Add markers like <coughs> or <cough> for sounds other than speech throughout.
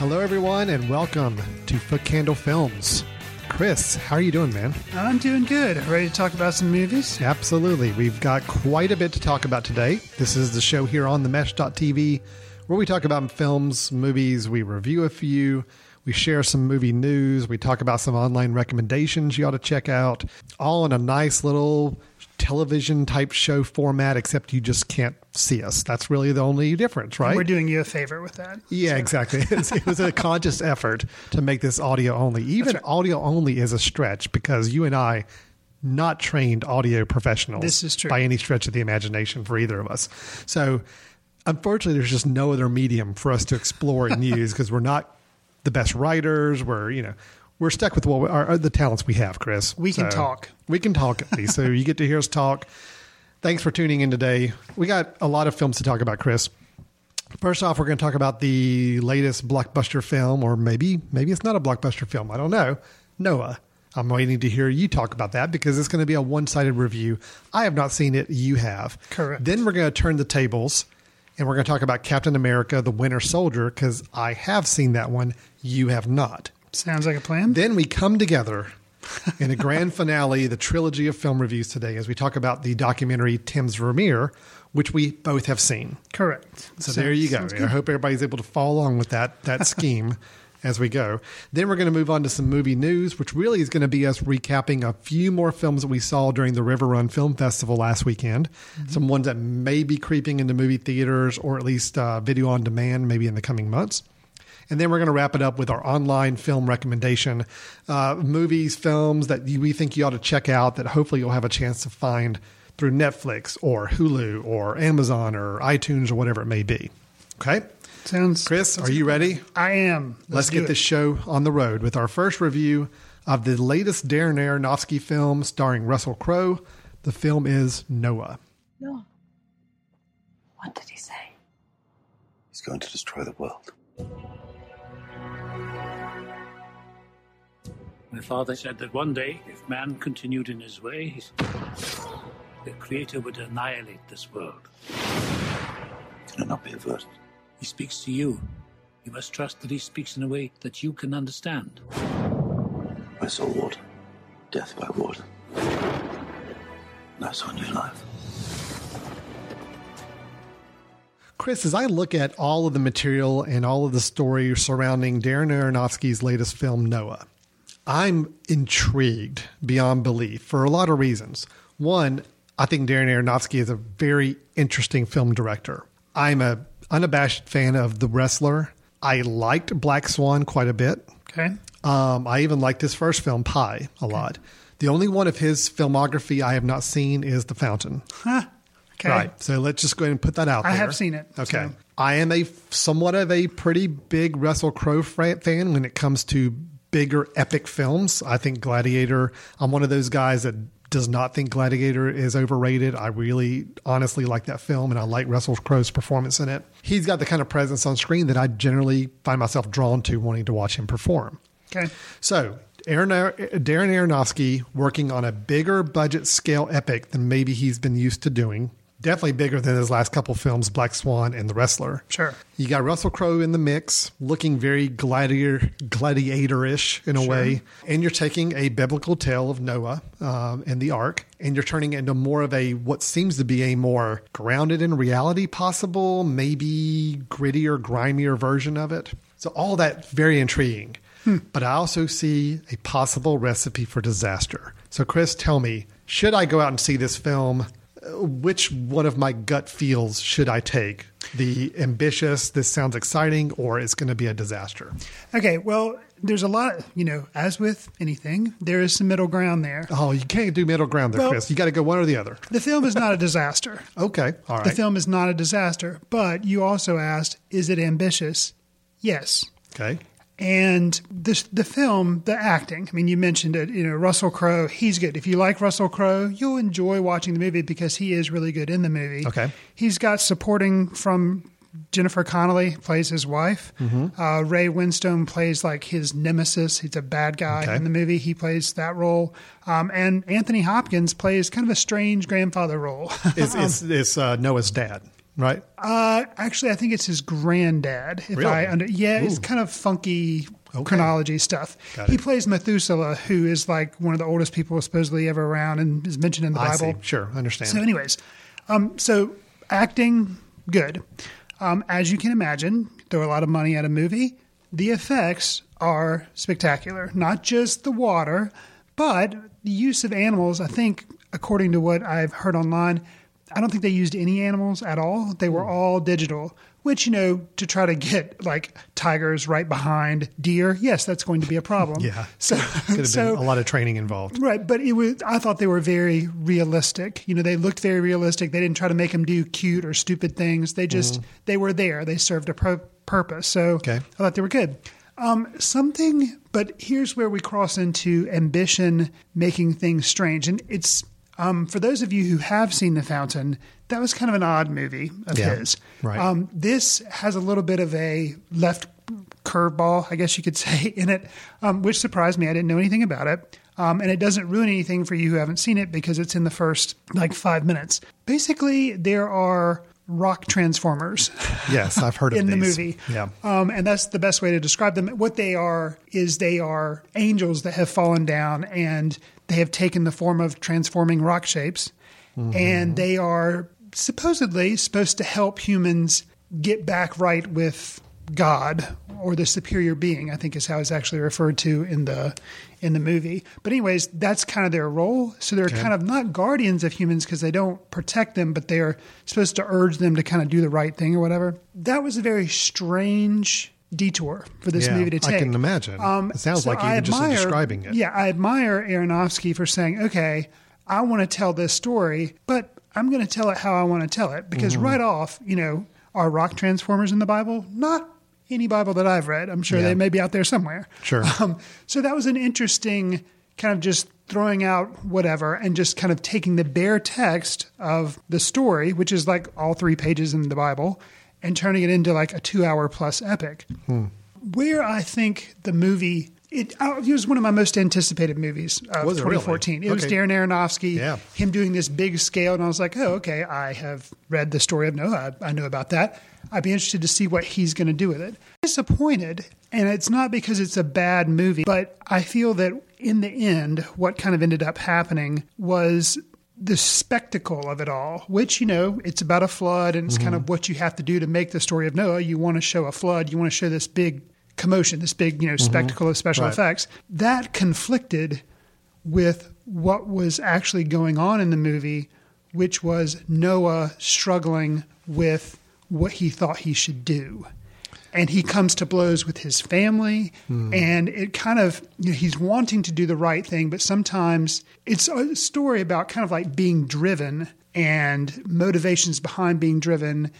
Hello, everyone, and welcome to Foot Candle Films. Chris, how are you doing, man? I'm doing good. Ready to talk about some movies? Absolutely. We've got quite a bit to talk about today. This is the show here on the Mesh.tv where we talk about films, movies, we review a few, we share some movie news, we talk about some online recommendations you ought to check out, all in a nice little television type show format, except you just can't see us. That's really the only difference, right? We're doing you a favor with that. Yeah, So- exactly. <laughs> It was a conscious effort to make this audio only. Even audio only is a stretch because you and I, not trained audio professionals, This is true. by any stretch of the imagination for either of us. So, unfortunately, there's just no other medium for us to explore and <laughs> use because we're not the best writers. We're you know we're stuck with what we, our, the talents we have, Chris. We can talk. We can talk at least. so you get to hear us talk. Thanks for tuning in today. We got a lot of films to talk about, Chris. First off, we're going to talk about the latest blockbuster film, or maybe maybe it's not a blockbuster film. I don't know. Noah. I'm waiting to hear you talk about that because it's going to be a one-sided review. I have not seen it. You have. Correct. Then we're going to turn the tables, and we're going to talk about Captain America: The Winter Soldier because I have seen that one. You have not. Sounds like a plan. Then we come together in a grand finale, the trilogy of film reviews today, as we talk about the documentary Tim's Vermeer, which we both have seen. Correct. So there you go. I hope everybody's able to follow along with that that <laughs> scheme as we go. Then we're going to move on to some movie news, which really is going to be us recapping a few more films that we saw during the River Run Film Festival last weekend. Some ones that may be creeping into movie theaters or at least uh, video on demand, maybe in the coming months. And then we're going to wrap it up with our online film recommendation uh, movies, films that you, we think you ought to check out that hopefully you'll have a chance to find through Netflix or Hulu or Amazon or iTunes or whatever it may be. Okay. Sounds. Chris, are you ready? I am. Let's, do get it. this show on the road with our first review of the latest Darren Aronofsky film starring Russell Crowe. The film is Noah. No. What did he say? He's going to destroy the world. My father said that one day, if man continued in his ways, the Creator would annihilate this world. Can it not be averted? He speaks to you. You must trust that he speaks in a way that you can understand. I saw water, death by water. And I saw new life. Chris, as I look at all of the material and all of the story surrounding Darren Aronofsky's latest film, Noah, I'm intrigued beyond belief for a lot of reasons. One, I think Darren Aronofsky is a very interesting film director. I'm a unabashed fan of The Wrestler. I liked Black Swan quite a bit. Okay. Um, I even liked his first film, Pi, a lot. The only one of his filmography I have not seen is The Fountain. Huh. Okay. Right. So let's just go ahead and put that out I there. I have seen it, Okay. so- I am a somewhat of a pretty big Russell Crowe fan when it comes to bigger epic films. I think Gladiator, I'm one of those guys that does not think Gladiator is overrated. I really honestly like that film and I like Russell Crowe's performance in it. He's got the kind of presence on screen that I generally find myself drawn to wanting to watch him perform. Okay. So, Aaron, Darren Aronofsky working on a bigger budget scale epic than maybe he's been used to doing. Definitely bigger than his last couple films, Black Swan and The Wrestler. Sure. You got Russell Crowe in the mix, looking very gladiator gladiator-ish in a way, and you're taking a biblical tale of Noah um, and the Ark, and you're turning it into more of a what seems to be a more grounded in reality, possible, maybe grittier, grimier version of it. So all that very intriguing. But I also see a possible recipe for disaster. So Chris, tell me, should I go out and see this film? Which one of my gut feels should I take? The ambitious, this sounds exciting, or it's going to be a disaster? Okay. Well, there's a lot, you know, as with anything, there is some middle ground there. Oh, you can't do middle ground there, Well- Chris. You got to go one or the other. The film is not a disaster. <laughs> Okay, all The film is not a disaster, but you also asked, is it ambitious? Yes. Okay. And this, the film, the acting, I mean, you mentioned it, you know, Russell Crowe, he's good. If you like Russell Crowe, you'll enjoy watching the movie because he is really good in the movie. Okay. He's got supporting from Jennifer Connelly, plays his wife. Mm-hmm. Uh, Ray Winstone plays like his nemesis. He's a bad guy Okay. in the movie. He plays that role. Um, and Anthony Hopkins plays kind of a strange grandfather role. It's, it's, <laughs> it's uh, Noah's dad, right? Uh, actually, I think it's his granddad. If Really? I under, yeah, it's kind of funky Okay. chronology stuff. He plays Methuselah, who is like one of the oldest people supposedly ever around, and is mentioned in the I Bible. see. Sure, understand. So, anyways, um, so acting good. Um, as you can imagine, throw a lot of money at a movie. The effects are spectacular. Not just the water, but the use of animals. I think, according to what I've heard online, I don't think they used any animals at all. They Hmm. were all digital. Which you know, to try to get like tigers right behind deer, yes, that's going to be a problem. <laughs> Yeah. <laughs> So, Could have so been a lot of training involved. Right, but it was. I thought they were very realistic. You know, they looked very realistic. They didn't try to make them do cute or stupid things. They just they were there. They served a pro- purpose. So Okay. I thought they were good. Um, something, but here's where we cross into ambition making things strange, and it's um, for those of you who have seen The Fountain. That was kind of an odd movie of Yeah, his. right. Um, this has a little bit of a left curveball, I guess you could <laughs> say, in it, um, which surprised me. I didn't know anything about it. Um, and it doesn't ruin anything for you who haven't seen it because it's in the first like five minutes. Basically, there are rock transformers <laughs> Yes, I've heard <laughs> of in the movie. Yeah. Um, and that's the best way to describe them. What they are is they are angels that have fallen down and they have taken the form of transforming rock shapes. Mm-hmm. And they are supposedly supposed to help humans get back right with God or the superior being, I think is how it's actually referred to in the in the movie. But anyways, that's kind of their role. So they're kind of not guardians of humans because they don't protect them, but they are supposed to urge them to kind of do the right thing or whatever. That was a very strange detour for this Yeah, movie to take. I can imagine. It sounds like I even just describing it. Yeah, I admire Aronofsky for saying, okay, I want to tell this story, but I'm going to tell it how I want to tell it. Because Mm-hmm. right off, you know, are rock transformers in the Bible? Not any Bible that I've read. I'm sure Yeah. they may be out there somewhere. Sure. <laughs> Um, so that was an interesting kind of just throwing out whatever and just kind of taking the bare text of the story, which is like all three pages in the Bible, and turning it into like a two hour plus epic. Hmm. Where I think the movie. It, it was one of my most anticipated movies of Was it really? 2014. It was Darren Aronofsky, Yeah. him doing this big scale, and I was like, "Oh, okay, I have read the story of Noah. I, I know about that. I'd be interested to see what he's going to do with it." Disappointed, and it's not because it's a bad movie, but I feel that in the end, what kind of ended up happening was the spectacle of it all, which, you know, it's about a flood and it's kind of mm-hmm. what you have to do to make the story of Noah. You want to show a flood, you want to show this big commotion, this big, you know, mm-hmm. spectacle of special Right. effects. That conflicted with what was actually going on in the movie, which was Noah struggling with what he thought he should do. And he comes to blows with his family, hmm. and it kind of, you know, he's wanting to do the right thing, but sometimes it's a story about kind of like being driven and motivations behind being driven,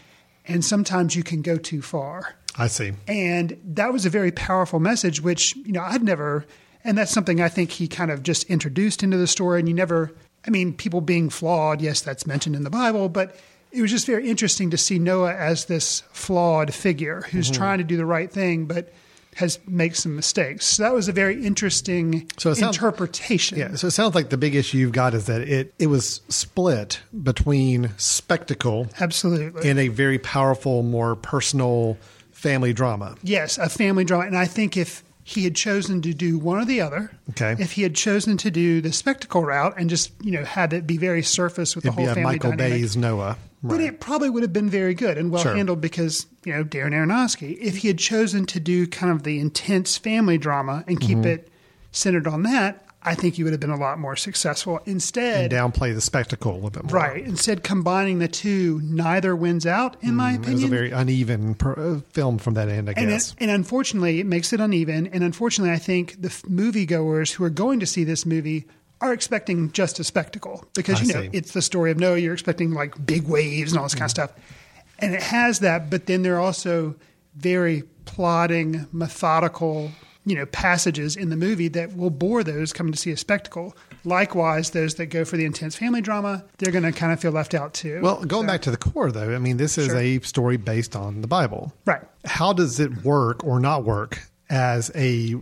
and sometimes you can go too far. I see. And that was a very powerful message, which, you know, I'd never, and that's something I think he kind of just introduced into the story. And you never, I mean, people being flawed, yes, that's mentioned in the Bible, but it was just very interesting to see Noah as this flawed figure who's Mm-hmm. trying to do the right thing, but has makes some mistakes. So that was a very interesting So sounds- interpretation. Yeah, so it sounds like the big issue you've got is that it it was split between spectacle Absolutely. and a very powerful, more personal family drama. Yes, a family drama. And I think if he had chosen to do one or the other, Okay. if he had chosen to do the spectacle route and just, you know, had it be very surface with It'd the be whole a family Michael dynamic. Bay's Noah. But it probably would have been very good and well Sure. handled because, you know, Darren Aronofsky. If he had chosen to do kind of the intense family drama and keep Mm-hmm. it centered on that, I think he would have been a lot more successful. Instead, and downplay the spectacle a little bit more. right, instead combining the two, neither wins out, in my Mm, It was a very uneven per, uh, film from that end, I And, guess. it, and unfortunately, it makes it uneven. And unfortunately, I think the f- moviegoers who are going to see this movie are expecting just a spectacle because I you know see. it's the story of Noah. You're expecting like big waves and all this kind of mm-hmm. stuff, and it has that. But then there are also very plodding, methodical, you know, passages in the movie that will bore those coming to see a spectacle. Likewise, those that go for the intense family drama, they're going to kind of feel left out too. Well, going back to the core, though, I mean, this is Sure. a story based on the Bible. right. How does it work or not work as a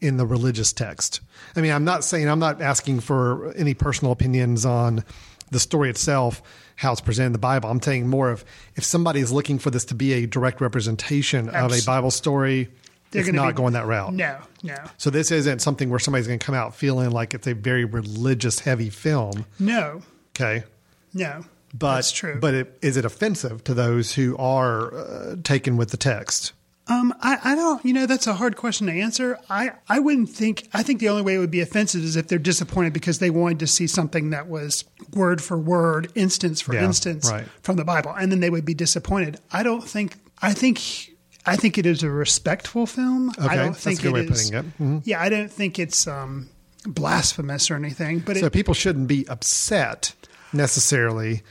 in the religious text? I mean, I'm not saying I'm not asking for any personal opinions on the story itself, how it's presented in the Bible. I'm saying more of if somebody is looking for this to be a direct representation of a Bible story, They're it's not be- going that route. No, no, So this isn't something where somebody's going to come out feeling like it's a very religious heavy film. no, Okay. no. But That's true. But it, is it offensive to those who are uh, taken with the text? Um, I, I don't, you know, that's a hard question to answer. I, I wouldn't think, I think the only way it would be offensive is if they're disappointed because they wanted to see something that was word for word, instance for Yeah, instance right. from the Bible, and then they would be disappointed. I don't think, I think, I think it is a respectful film. I Okay, don't that's think a good it of is- putting it. Mhm. Yeah, I don't think it's um, blasphemous or anything, but So it, people shouldn't be upset necessarily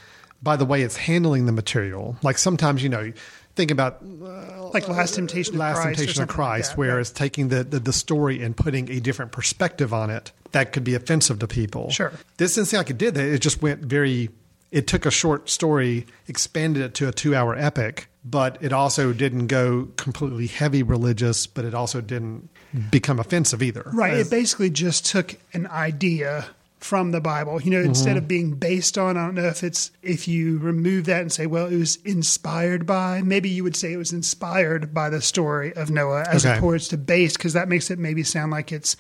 by the way it's handling the material. Like sometimes, you know, think about uh, like Last Temptation of Last Christ Temptation of like Christ, where it's taking the, the, the story and putting a different perspective on it that could be offensive to people. Sure. This didn't seem like it did that. It just went very, it took a short story, expanded it to a two hour epic, but it also didn't go completely heavy religious, but it also didn't become offensive either. Right. As- It basically just took an idea from the Bible. You know, Mm-hmm. instead of being based on, I don't know if it's if you remove that and say, well, it was inspired by. Maybe you would say it was inspired by the story of Noah as Okay. opposed to based, because that makes it maybe sound like it's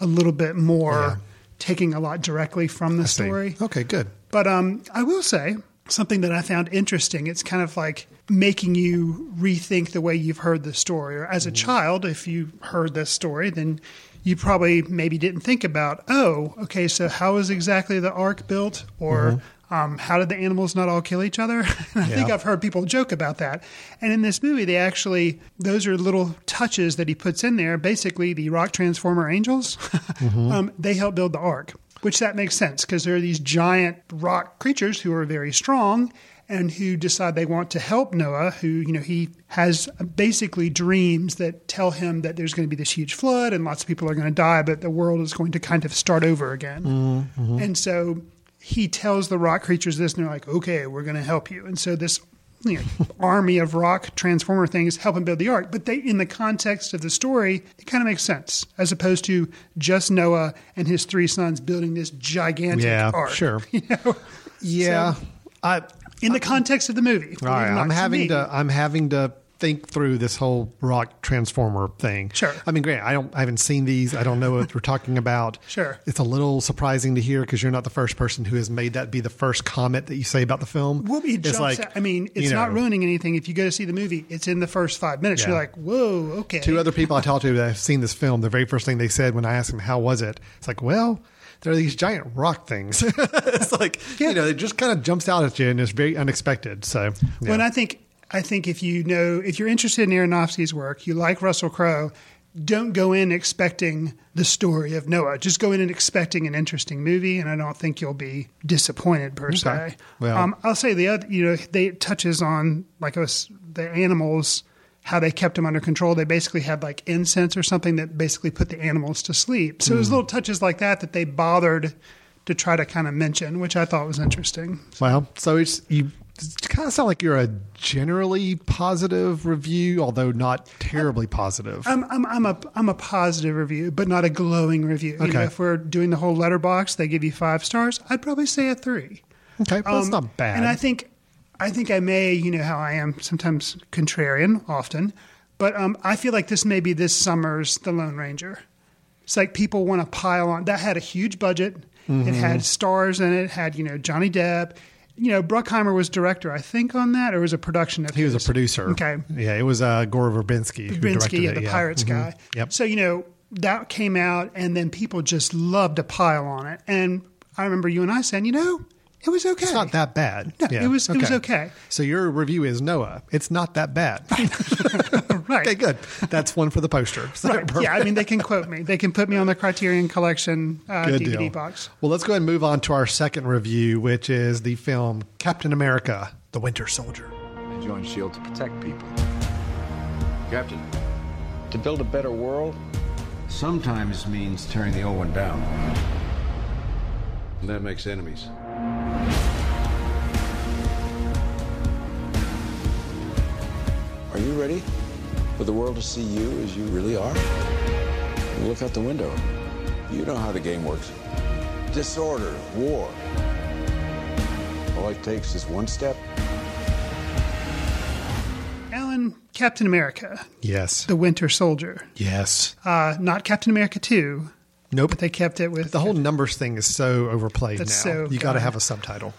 a little bit more Yeah. taking a lot directly from the See. story. Okay, good. But um, I will say something that I found interesting. It's kind of like making you rethink the way you've heard the story. Or as a child, if you heard this story, then you probably maybe didn't think about, oh, okay, so how is exactly the ark built? Or um, how did the animals not all kill each other? <laughs> I think I've heard people joke about that. And in this movie, they actually, those are little touches that he puts in there. Basically, the rock transformer angels, <laughs> um, they help build the ark, which that makes sense because there are these giant rock creatures who are very strong and who decide they want to help Noah, who, you know, he has basically dreams that tell him that there's going to be this huge flood and lots of people are going to die, but the world is going to kind of start over again. Mm-hmm. And so he tells the rock creatures this, and they're like, okay, we're going to help you. And so this you know, <laughs> army of rock transformer things help him build the ark. But they, in the context of the story, it kind of makes sense as opposed to just Noah and his three sons building this gigantic Yeah, ark. sure. <laughs> You know, Yeah. I in the context of the movie. all right, believe it or I'm not, to having to I'm having to think through this whole rock transformer thing. Sure. I mean, great. I don't I haven't seen these. I don't know what we're talking about. <laughs> Sure. It's a little surprising to hear because you're not the first person who has made that be the first comment that you say about the film. Well, it It's jumps out. I mean, it's you not ruining anything. If you go to see the movie, it's in the first five minutes. Yeah. You're like, whoa, okay. Two other people I talked to that have seen this film, the very first thing they said when I asked them how was it, it's like, well, there are these giant rock things. <laughs> it's like you know, it just kind of jumps out at you and it's very unexpected. So yeah. When I think, I think if you know, if you're interested in Aronofsky's work, you like Russell Crowe, don't go in expecting the story of Noah. Just go in and expecting an interesting movie, and I don't think you'll be disappointed per se. Well- um, I'll say the other, you know, they it touches on like us the animals. How they kept them under control. They basically had like incense or something that basically put the animals to sleep. So it Hmm. was little touches like that that they bothered to try to kind of mention, which I thought was interesting. Well, so it's you it kind of sound like you're a generally positive review, although not terribly positive. I'm, I'm, I'm a I'm a positive review, but not a glowing review. You know, Okay. if we're doing the whole letterbox, they give you five stars. I'd probably say a three. okay, well, that's Um, not bad. And I think I think I may, you know how I am sometimes contrarian often, but um, I feel like this may be this summer's The Lone Ranger. It's like people want to pile on. That had a huge budget. It Mm-hmm. had stars in it. it. Had you know Johnny Depp. You know Bruckheimer was director, I think, on that, or was a production of he was a producer. Okay, yeah, it was uh, Gore Verbinski who directed Binsky, yeah, it. the yeah. Pirates Mhm. guy. Yep. So you know that came out, and then people just loved to pile on it. And I remember you and I saying, you know, it was okay. It's not that bad. No, it was- it was okay. So your review is Noah. It's not that bad. <laughs> right. okay, good. That's one for the poster. So <laughs> Right. Yeah, I mean, they can quote me. They can put me on the Criterion Collection uh, DVD deal. box. Well, let's go ahead and move on to our second review, which is the film Captain America: The Winter Soldier. I joined SHIELD to protect people. Captain, To build a better world sometimes means tearing the old one down. And that makes enemies. Are you ready for the world to see you as you really are? Look out the window. You know how the game works. Disorder, war. All it takes is one step. Alan, Captain America, Yes. the Winter Soldier. Yes. Uh, not Captain America 2, Nope. but they kept it with the whole numbers thing is so overplayed That's now. so you got to have a subtitle.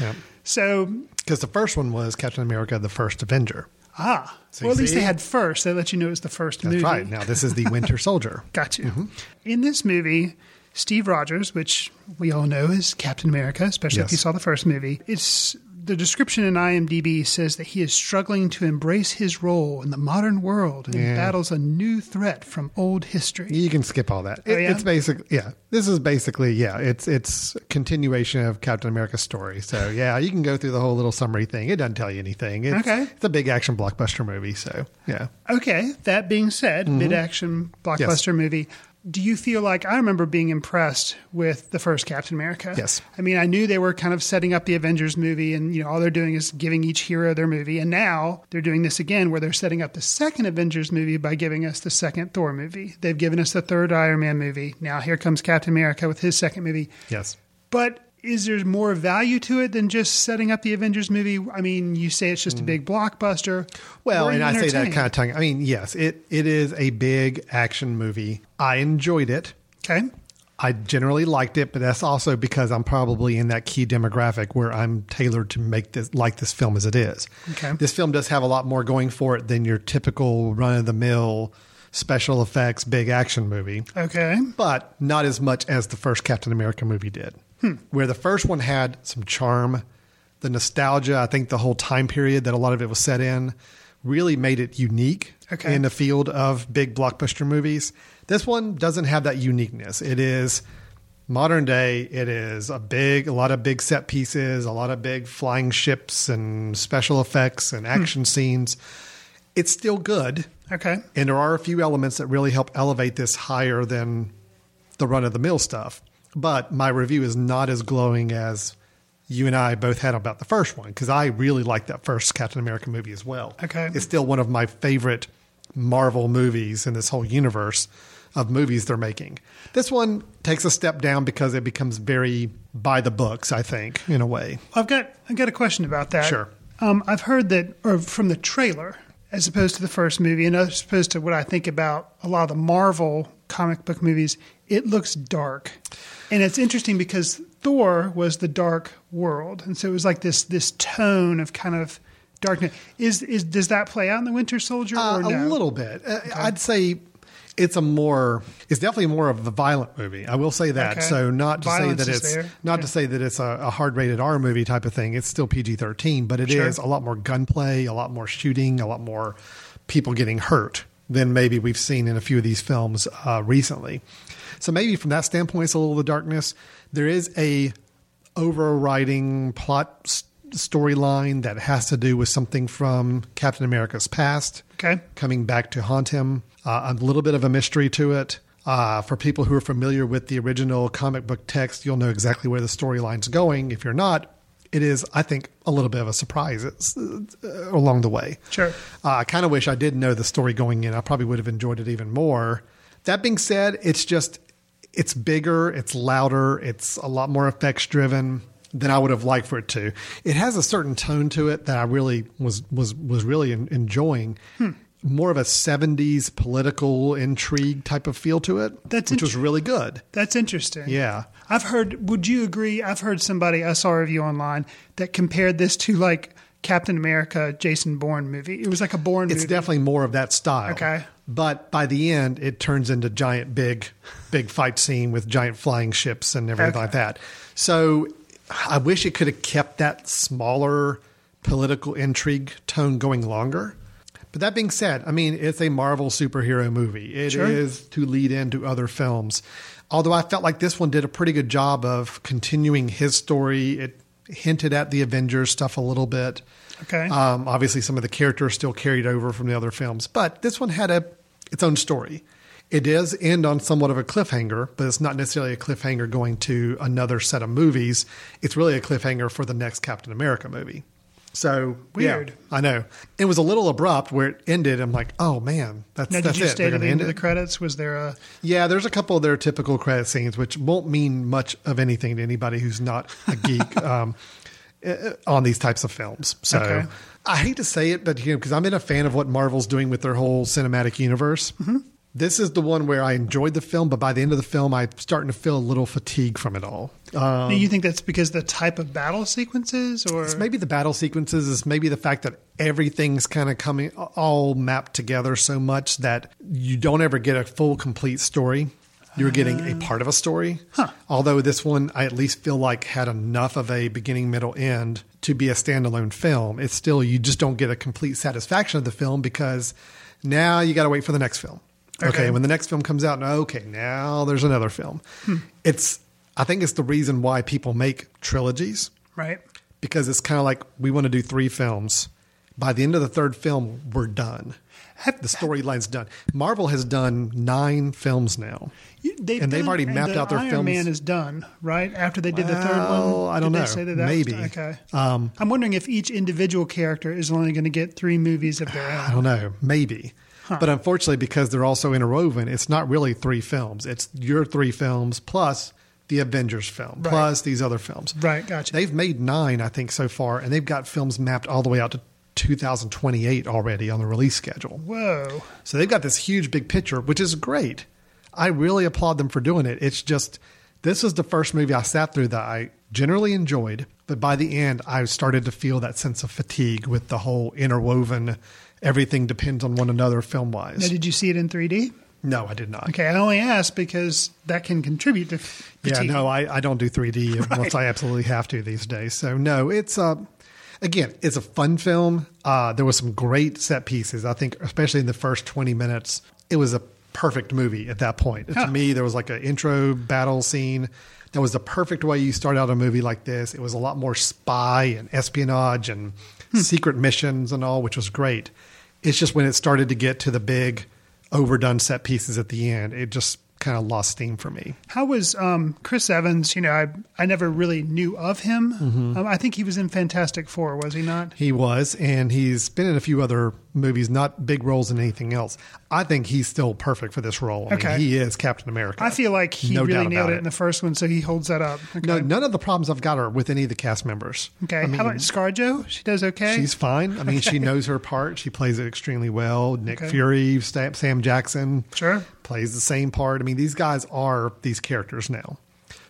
yeah. <laughs> So, Because the first one was Captain America: The First Avenger. ah, So well, at least see? they had first. They let you know it was the first That's movie. right. Now this is the <laughs> Winter Soldier. Got you. Mm-hmm. In this movie, Steve Rogers, which we all know is Captain America, especially if you saw the first movie, it's the description in IMDb says that he is struggling to embrace his role in the modern world and Yeah. battles a new threat from old history. You can skip all that. Oh, yeah? It's basic. Yeah, this is basically yeah. It's it's continuation of Captain America's story. So yeah, you can go through the whole little summary thing. It doesn't tell you anything. It's, Okay. It's a big action blockbuster movie. So yeah. Okay, that being said, Mm-hmm. mid action blockbuster movie. Do you feel like I remember being impressed with the first Captain America? Yes. I mean, I knew they were kind of setting up the Avengers movie, and you know, all they're doing is giving each hero their movie, and now they're doing this again, where they're setting up the second Avengers movie by giving us the second Thor movie. They've given us the third Iron Man movie. Now here comes Captain America with his second movie. Yes. But is there more value to it than just setting up the Avengers movie? I mean, you say it's just a big blockbuster. Mm. Well, and I say that kind of tongue. I mean, yes, it it is a big action movie. I enjoyed it. Okay. I generally liked it, but that's also because I'm probably in that key demographic where I'm tailored to make this like this film as it is. Okay. This film does have a lot more going for it than your typical run of the mill special effects big action movie, Okay. but not as much as the first Captain America movie did. Where the first one had some charm, the nostalgia, I think the whole time period that a lot of it was set in really made it unique Okay. in the field of big blockbuster movies. This one doesn't have that uniqueness. It is modern day. It is a big, a lot of big set pieces, a lot of big flying ships and special effects and hmm. action scenes. It's still good. Okay. And there are a few elements that really help elevate this higher than the run of the mill stuff. But my review is not as glowing as you and I both had about the first one because I really liked that first Captain America movie as well. Okay. It's still one of my favorite Marvel movies in this whole universe of movies they're making. This one takes a step down because it becomes very by the books, I think, in a way. I've got I've got a question about that. Sure. Um, I've heard that, or from the trailer, as opposed to the first movie, and as opposed to what I think about a lot of the Marvel comic book movies, it looks dark, and it's interesting because Thor was the dark world, and so it was like this this tone of kind of darkness. Is is does that play out in the Winter Soldier Uh, no? A little bit. Uh, I'd say it's a more. It's definitely more of a violent movie. I will say that. Okay. So not to Violence say that is it's there. not Yeah. to say that it's a, a hard rated R movie type of thing. It's still PG thirteen, but it is Sure. a lot more gunplay, a lot more shooting, a lot more people getting hurt than maybe we've seen in a few of these films uh, recently. So maybe from that standpoint, it's a little of the darkness. There is a overriding plot s- storyline that has to do with something from Captain America's past Okay. coming back to haunt him. Uh, a little bit of a mystery to it. Uh, for people who are familiar with the original comic book text, you'll know exactly where the storyline's going. If you're not, it is, I think, a little bit of a surprise it's, uh, along the way. Sure. Uh, I kind of wish I did know the story going in. I probably would have enjoyed it even more. That being said, it's just it's bigger, it's louder, it's a lot more effects driven than I would have liked for it to. It has a certain tone to it that I really was was was really en- enjoying. Hmm. More of a '70s political intrigue type of feel to it, That's which was really good. That's interesting. Yeah. I've heard, would you agree? I've heard somebody, I saw a review online that compared this to like Captain America, Jason Bourne movie. It was like a Bourne It's movie. definitely more of that style. Okay. But by the end, it turns into giant, big, big fight scene with giant flying ships and everything Okay. like that. So I wish it could have kept that smaller political intrigue tone going longer. But that being said, I mean, it's a Marvel superhero movie. It is Sure. to lead into other films. Although I felt like this one did a pretty good job of continuing his story. It hinted at the Avengers stuff a little bit. Okay. Um, obviously, some of the characters still carried over from the other films, but this one had a its own story. It does end on somewhat of a cliffhanger, but it's not necessarily a cliffhanger going to another set of movies. It's really a cliffhanger for the next Captain America movie. So Weird. Yeah, I know it was a little abrupt where it ended. I'm like, oh man, that's Now, that's did you it. stay to the end of the credits? Was there a Yeah, there's a couple of their typical credit scenes, which won't mean much of anything to anybody who's not a geek <laughs> um, on these types of films. So Okay. I hate to say it, but you know, because I'm in a fan of what Marvel's doing with their whole cinematic universe. Mm-hmm. This is the one where I enjoyed the film, but by the end of the film, I'm starting to feel a little fatigue from it all. Um, do you think that's because the type of battle sequences, or it's maybe the battle sequences. is maybe the fact that everything's kind of coming all mapped together so much that you don't ever get a full, complete story. You're getting a part of a story. Huh. Although this one, I at least feel like had enough of a beginning, middle, end to be a standalone film. It's still you just don't get a complete satisfaction of the film because now you got to wait for the next film. Okay. Okay. when the next film comes out, okay, now there's another film. Hmm. It's I think it's the reason why people make trilogies right? because it's kind of like we want to do three films. By the end of the third film, we're done. The storyline's done. Marvel has done nine films now. They've And they've done- already mapped the out their films. Iron films. Man is done, right? After they did the third Well, one, I don't know. That that Maybe. okay. Um, I'm wondering if each individual character is only going to get three movies of their own. I don't know, maybe. But unfortunately, because they're also interwoven, it's not really three films. It's your three films plus the Avengers film, Right. plus these other films. Right, gotcha. They've made nine, I think, so far, and they've got films mapped all the way out to 2028 already on the release schedule. Whoa. So they've got this huge big picture, which is great. I really applaud them for doing it. It's just this was the first movie I sat through that I generally enjoyed, but by the end I started to feel that sense of fatigue with the whole interwoven everything depends on one another film Now, wise. did you see it in 3D? No, I did not. Okay, I only asked because that can contribute to Yeah, no, I, I don't do 3D <laughs> unless I absolutely have to these days. So no, it's uh, again, it's a fun film. Uh, there was some great set pieces. I think, especially in the first 20 minutes, it was a perfect movie at that point. Huh. To me, there was like an intro battle scene. That was the perfect way you start out a movie like this. It was a lot more spy and espionage and secret missions and all, which was great. It's just when it started to get to the big, overdone set pieces at the end, it just kind of lost steam for me. How was um, Chris Evans? You know, I I never really knew of him. Mm-hmm. Um, I think he was in Fantastic Four, was he not? He was, and he's been in a few other movies, not big roles in anything else. I think he's still perfect for this role. I Okay. mean, he is Captain America. I feel like he No really nailed it in the first one, so he holds that up. Okay. No, none of the problems I've got are with any of the cast members. okay. I mean, How about ScarJo? She does okay. she's fine. I mean, she knows her part. She plays it extremely well. Nick Okay. Fury, Sam Sam Jackson, Sure. plays the same part. I mean, these guys are these characters now.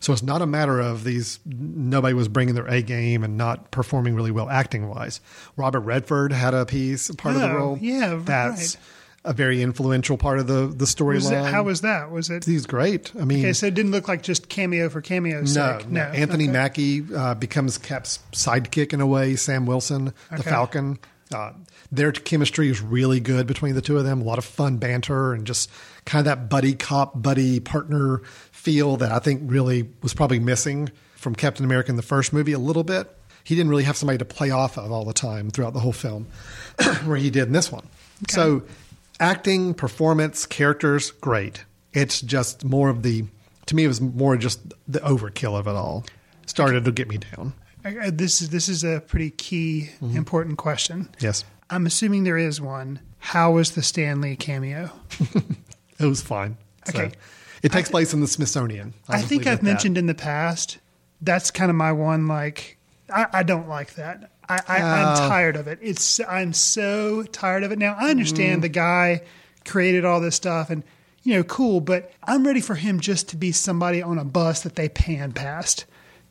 So it's not a matter of these nobody was bringing their A game and not performing really well acting wise. Robert Redford had a piece, part of the Oh, role. yeah, that's right. a very influential part of the the storyline. how was that? Was it? he's great? I mean, Okay, so it didn't look like just cameo for cameo. no, sake. no. Anthony Okay. Mackie uh, becomes Cap's sidekick in a way. Sam Wilson, the Falcon. Uh, their chemistry is really good between the two of them. A lot of fun banter and just kind of that buddy cop, buddy partner feel that I think really was probably missing from Captain America in the first movie a little bit. He didn't really have somebody to play off of all the time throughout the whole film, <coughs> where he did in this one. So, acting, performance, characters, great. It's just more of the, to me, it was more just the overkill of it all. Started to get me down. Uh, This is this is a pretty key, Mm-hmm. important question. Yes, I'm assuming there is one. How was the Stan Lee cameo? <laughs> it was fine. So, Okay. It takes place in the Smithsonian. I'll I think I've at that. mentioned in the past. That's kind of my one. Like, I, I don't like that. I, I, I'm Uh. tired of it. It's I'm so tired of it now. I Mm. understand the guy created all this stuff and you know cool, but I'm ready for him just to be somebody on a bus that they pan past.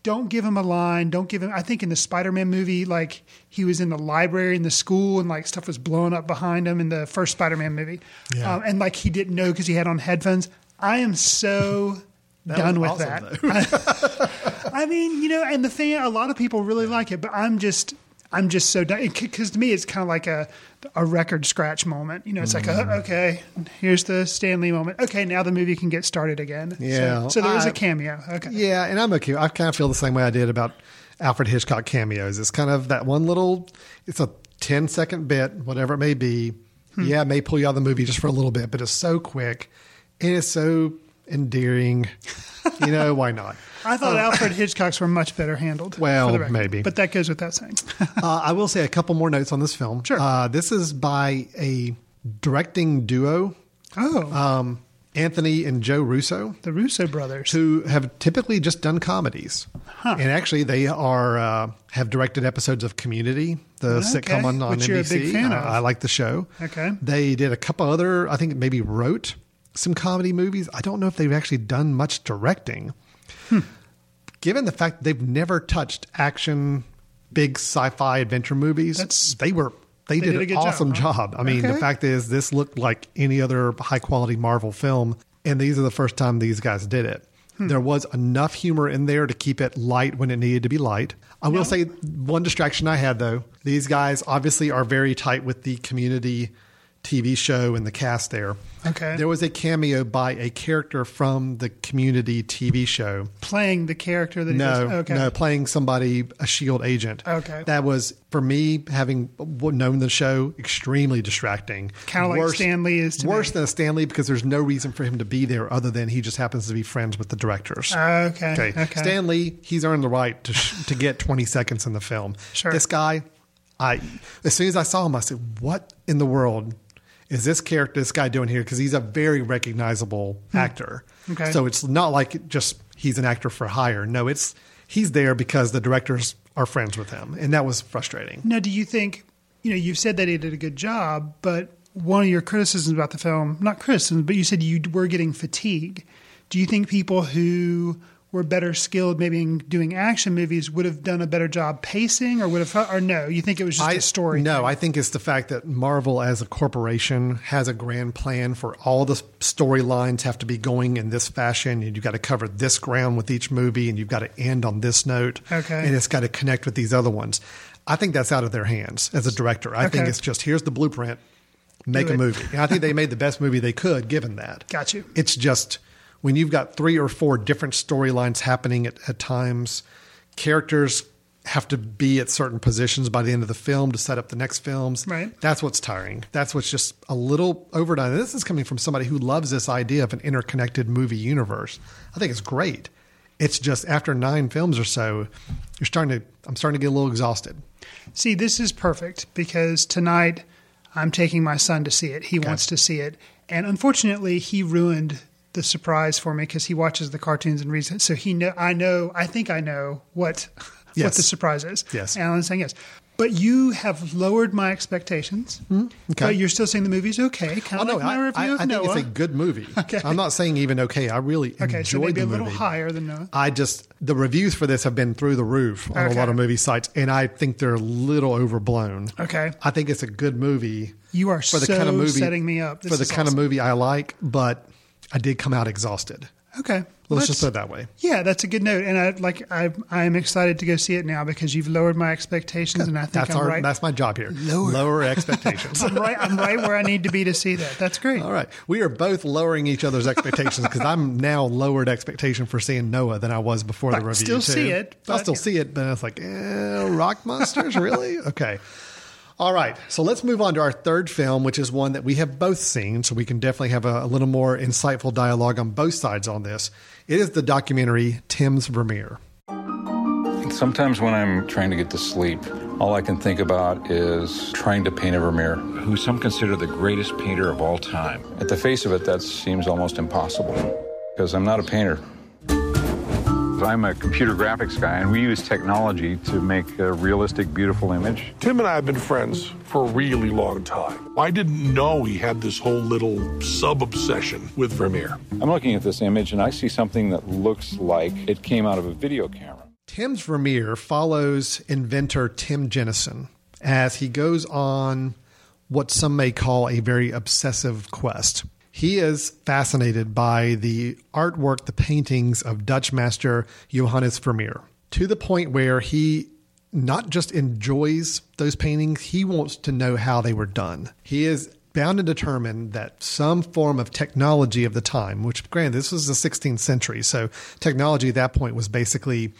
Don't give him a line. Don't give him. I think in the Spider-Man movie, like he was in the library in the school, and like stuff was blowing up behind him in the first Spider-Man movie, Yeah. um, and like he didn't know because he had on headphones. I am so done with awesome, that. <laughs> I mean, you know, and the thing, a lot of people really like it, but I'm just, I'm just so done. Because to me, it's kind of like a, a record scratch moment. You know, it's like, Mm. uh, okay, here's the Stan Lee moment. Okay, now the movie can get started again. Yeah, So, so there is a cameo. Okay. Yeah, and I'm okay. I kind of feel the same way I did about Alfred Hitchcock cameos. It's kind of that one little, it's a 10 second bit, whatever it may be. Yeah, it may pull you out of the movie just for a little bit, but it's so quick and it's so endearing. you know, why not? <laughs> I thought Alfred Hitchcock's were much better handled. Well, for the record. maybe. But that goes without saying. <laughs> Uh, I will say a couple more notes on this film. Sure. Uh, this is by a directing duo, oh, um, Anthony and Joe Russo. the Russo brothers. who have typically just done comedies, and actually they are uh, have directed episodes of Community, the Okay, sitcom on, on NBC. you're a big fan I, of. I like the show. Okay. they did a couple other. I think maybe wrote some comedy movies. I don't know if they've actually done much directing. Hmm. Given the fact they've never touched action, big sci-fi adventure movies, That's- they were. They, they did, did an job, awesome huh? job. I mean, the fact is, this looked like any other high quality Marvel film, and these are the first time these guys did it. Hmm. There was enough humor in there to keep it light when it needed to be light. I will say one distraction I had though. These guys obviously are very tight with the community TV show and the cast there. Okay. There was a cameo by a character from the community TV show. playing the character that No. Okay. no, playing somebody, a shield agent. Okay. That was, for me, having known the show, extremely distracting. Kinda like Stan Lee is to Worse than a Stan Lee because there's no reason for him to be there other than he just happens to be friends with the directors. Ah, okay. Okay. Okay. Stan Lee, he's earned the right to, sh- to get 20 seconds in the film. Sure. This guy, I as soon as I saw him, I said, "What in the world is this character, this guy doing here?" Because he's a very recognizable actor. Hmm. Okay. So it's not like just he's an actor for hire. No, it's he's there because the directors are friends with him, and that was frustrating. Now, do you think, you know, you've said that he did a good job, but one of your criticisms about the film, not criticisms, but you said you were getting fatigue. Do you think people who were better skilled maybe in doing action movies would have done a better job pacing or would have, or no, you think it was just a story? No, thing? I think it's the fact that Marvel as a corporation has a grand plan for all the storylines have to be going in this fashion, and you've got to cover this ground with each movie, and you've got to end on this note, Okay. and it's got to connect with these other ones. I think that's out of their hands as a director. I think it's just here's the blueprint, make a movie. And I think they made the best movie they could given that. Got you. It's just when you've got three or four different storylines happening at, at times, characters have to be at certain positions by the end of the film to set up the next films. Right. That's what's tiring. That's what's just a little overdone. And this is coming from somebody who loves this idea of an interconnected movie universe. I think it's great. It's just after nine films or so, you're starting to. I'm starting to get a little exhausted. See, this is perfect because tonight I'm taking my son to see it. He wants to see it. And unfortunately, he ruined the surprise for me because he watches the cartoons and reads it. So he know I know I think I know what <laughs> what the surprise is. Yes. Alan's saying yes. But you have lowered my expectations. Hmm? okay. But you're still saying the movie's okay. Kind Oh of no, like my I, review I, of I think it's a good movie. <laughs> Okay. I'm not saying even okay. I really okay, enjoyed so maybe the a little higher than Noah. I just the reviews for this have been through the roof on Okay. a lot of movie sites, and I think they're a little overblown. Okay. I think it's a good movie. You are for the so kind of movie setting me up. This for the is kind of movie I like, but I did come out exhausted. Okay. Well, Let's just put it that way. Yeah, that's a good note, and I like I I'm excited to go see it now because you've lowered my expectations, and I think That's I'm our right. that's my job here. Lower, <laughs> expectations. I'm right. I'm right where I need to be to see that. That's great. All right, we are both lowering each other's expectations because I'm now lowered expectation for seeing Noah than I was before the Right, review. still too. see it, I'll but- still see it, but it's like, eh, rock monsters, really? Okay. All right, so let's move on to our third film, which is one that we have both seen, so we can definitely have a, a little more insightful dialogue on both sides on this. It is the documentary Tim's Vermeer. Sometimes when I'm trying to get to sleep, all I can think about is trying to paint a Vermeer, who some consider the greatest painter of all time. At the face of it, that seems almost impossible because I'm not a painter. I'm a computer graphics guy, and we use technology to make a realistic, beautiful image. Tim and I have been friends for a really long time. I didn't know he had this whole little sub obsession with Vermeer. I'm looking at this image, and I see something that looks like it came out of a video camera. Tim's Vermeer follows inventor Tim Jenison as he goes on what some may call a very obsessive quest. He is fascinated by the artwork, the paintings of Dutch master Johannes Vermeer, to the point where he not just enjoys those paintings, he wants to know how they were done. He is bound and determined that some form of technology of the time, which granted, this was the 16th century, so technology at that point was basically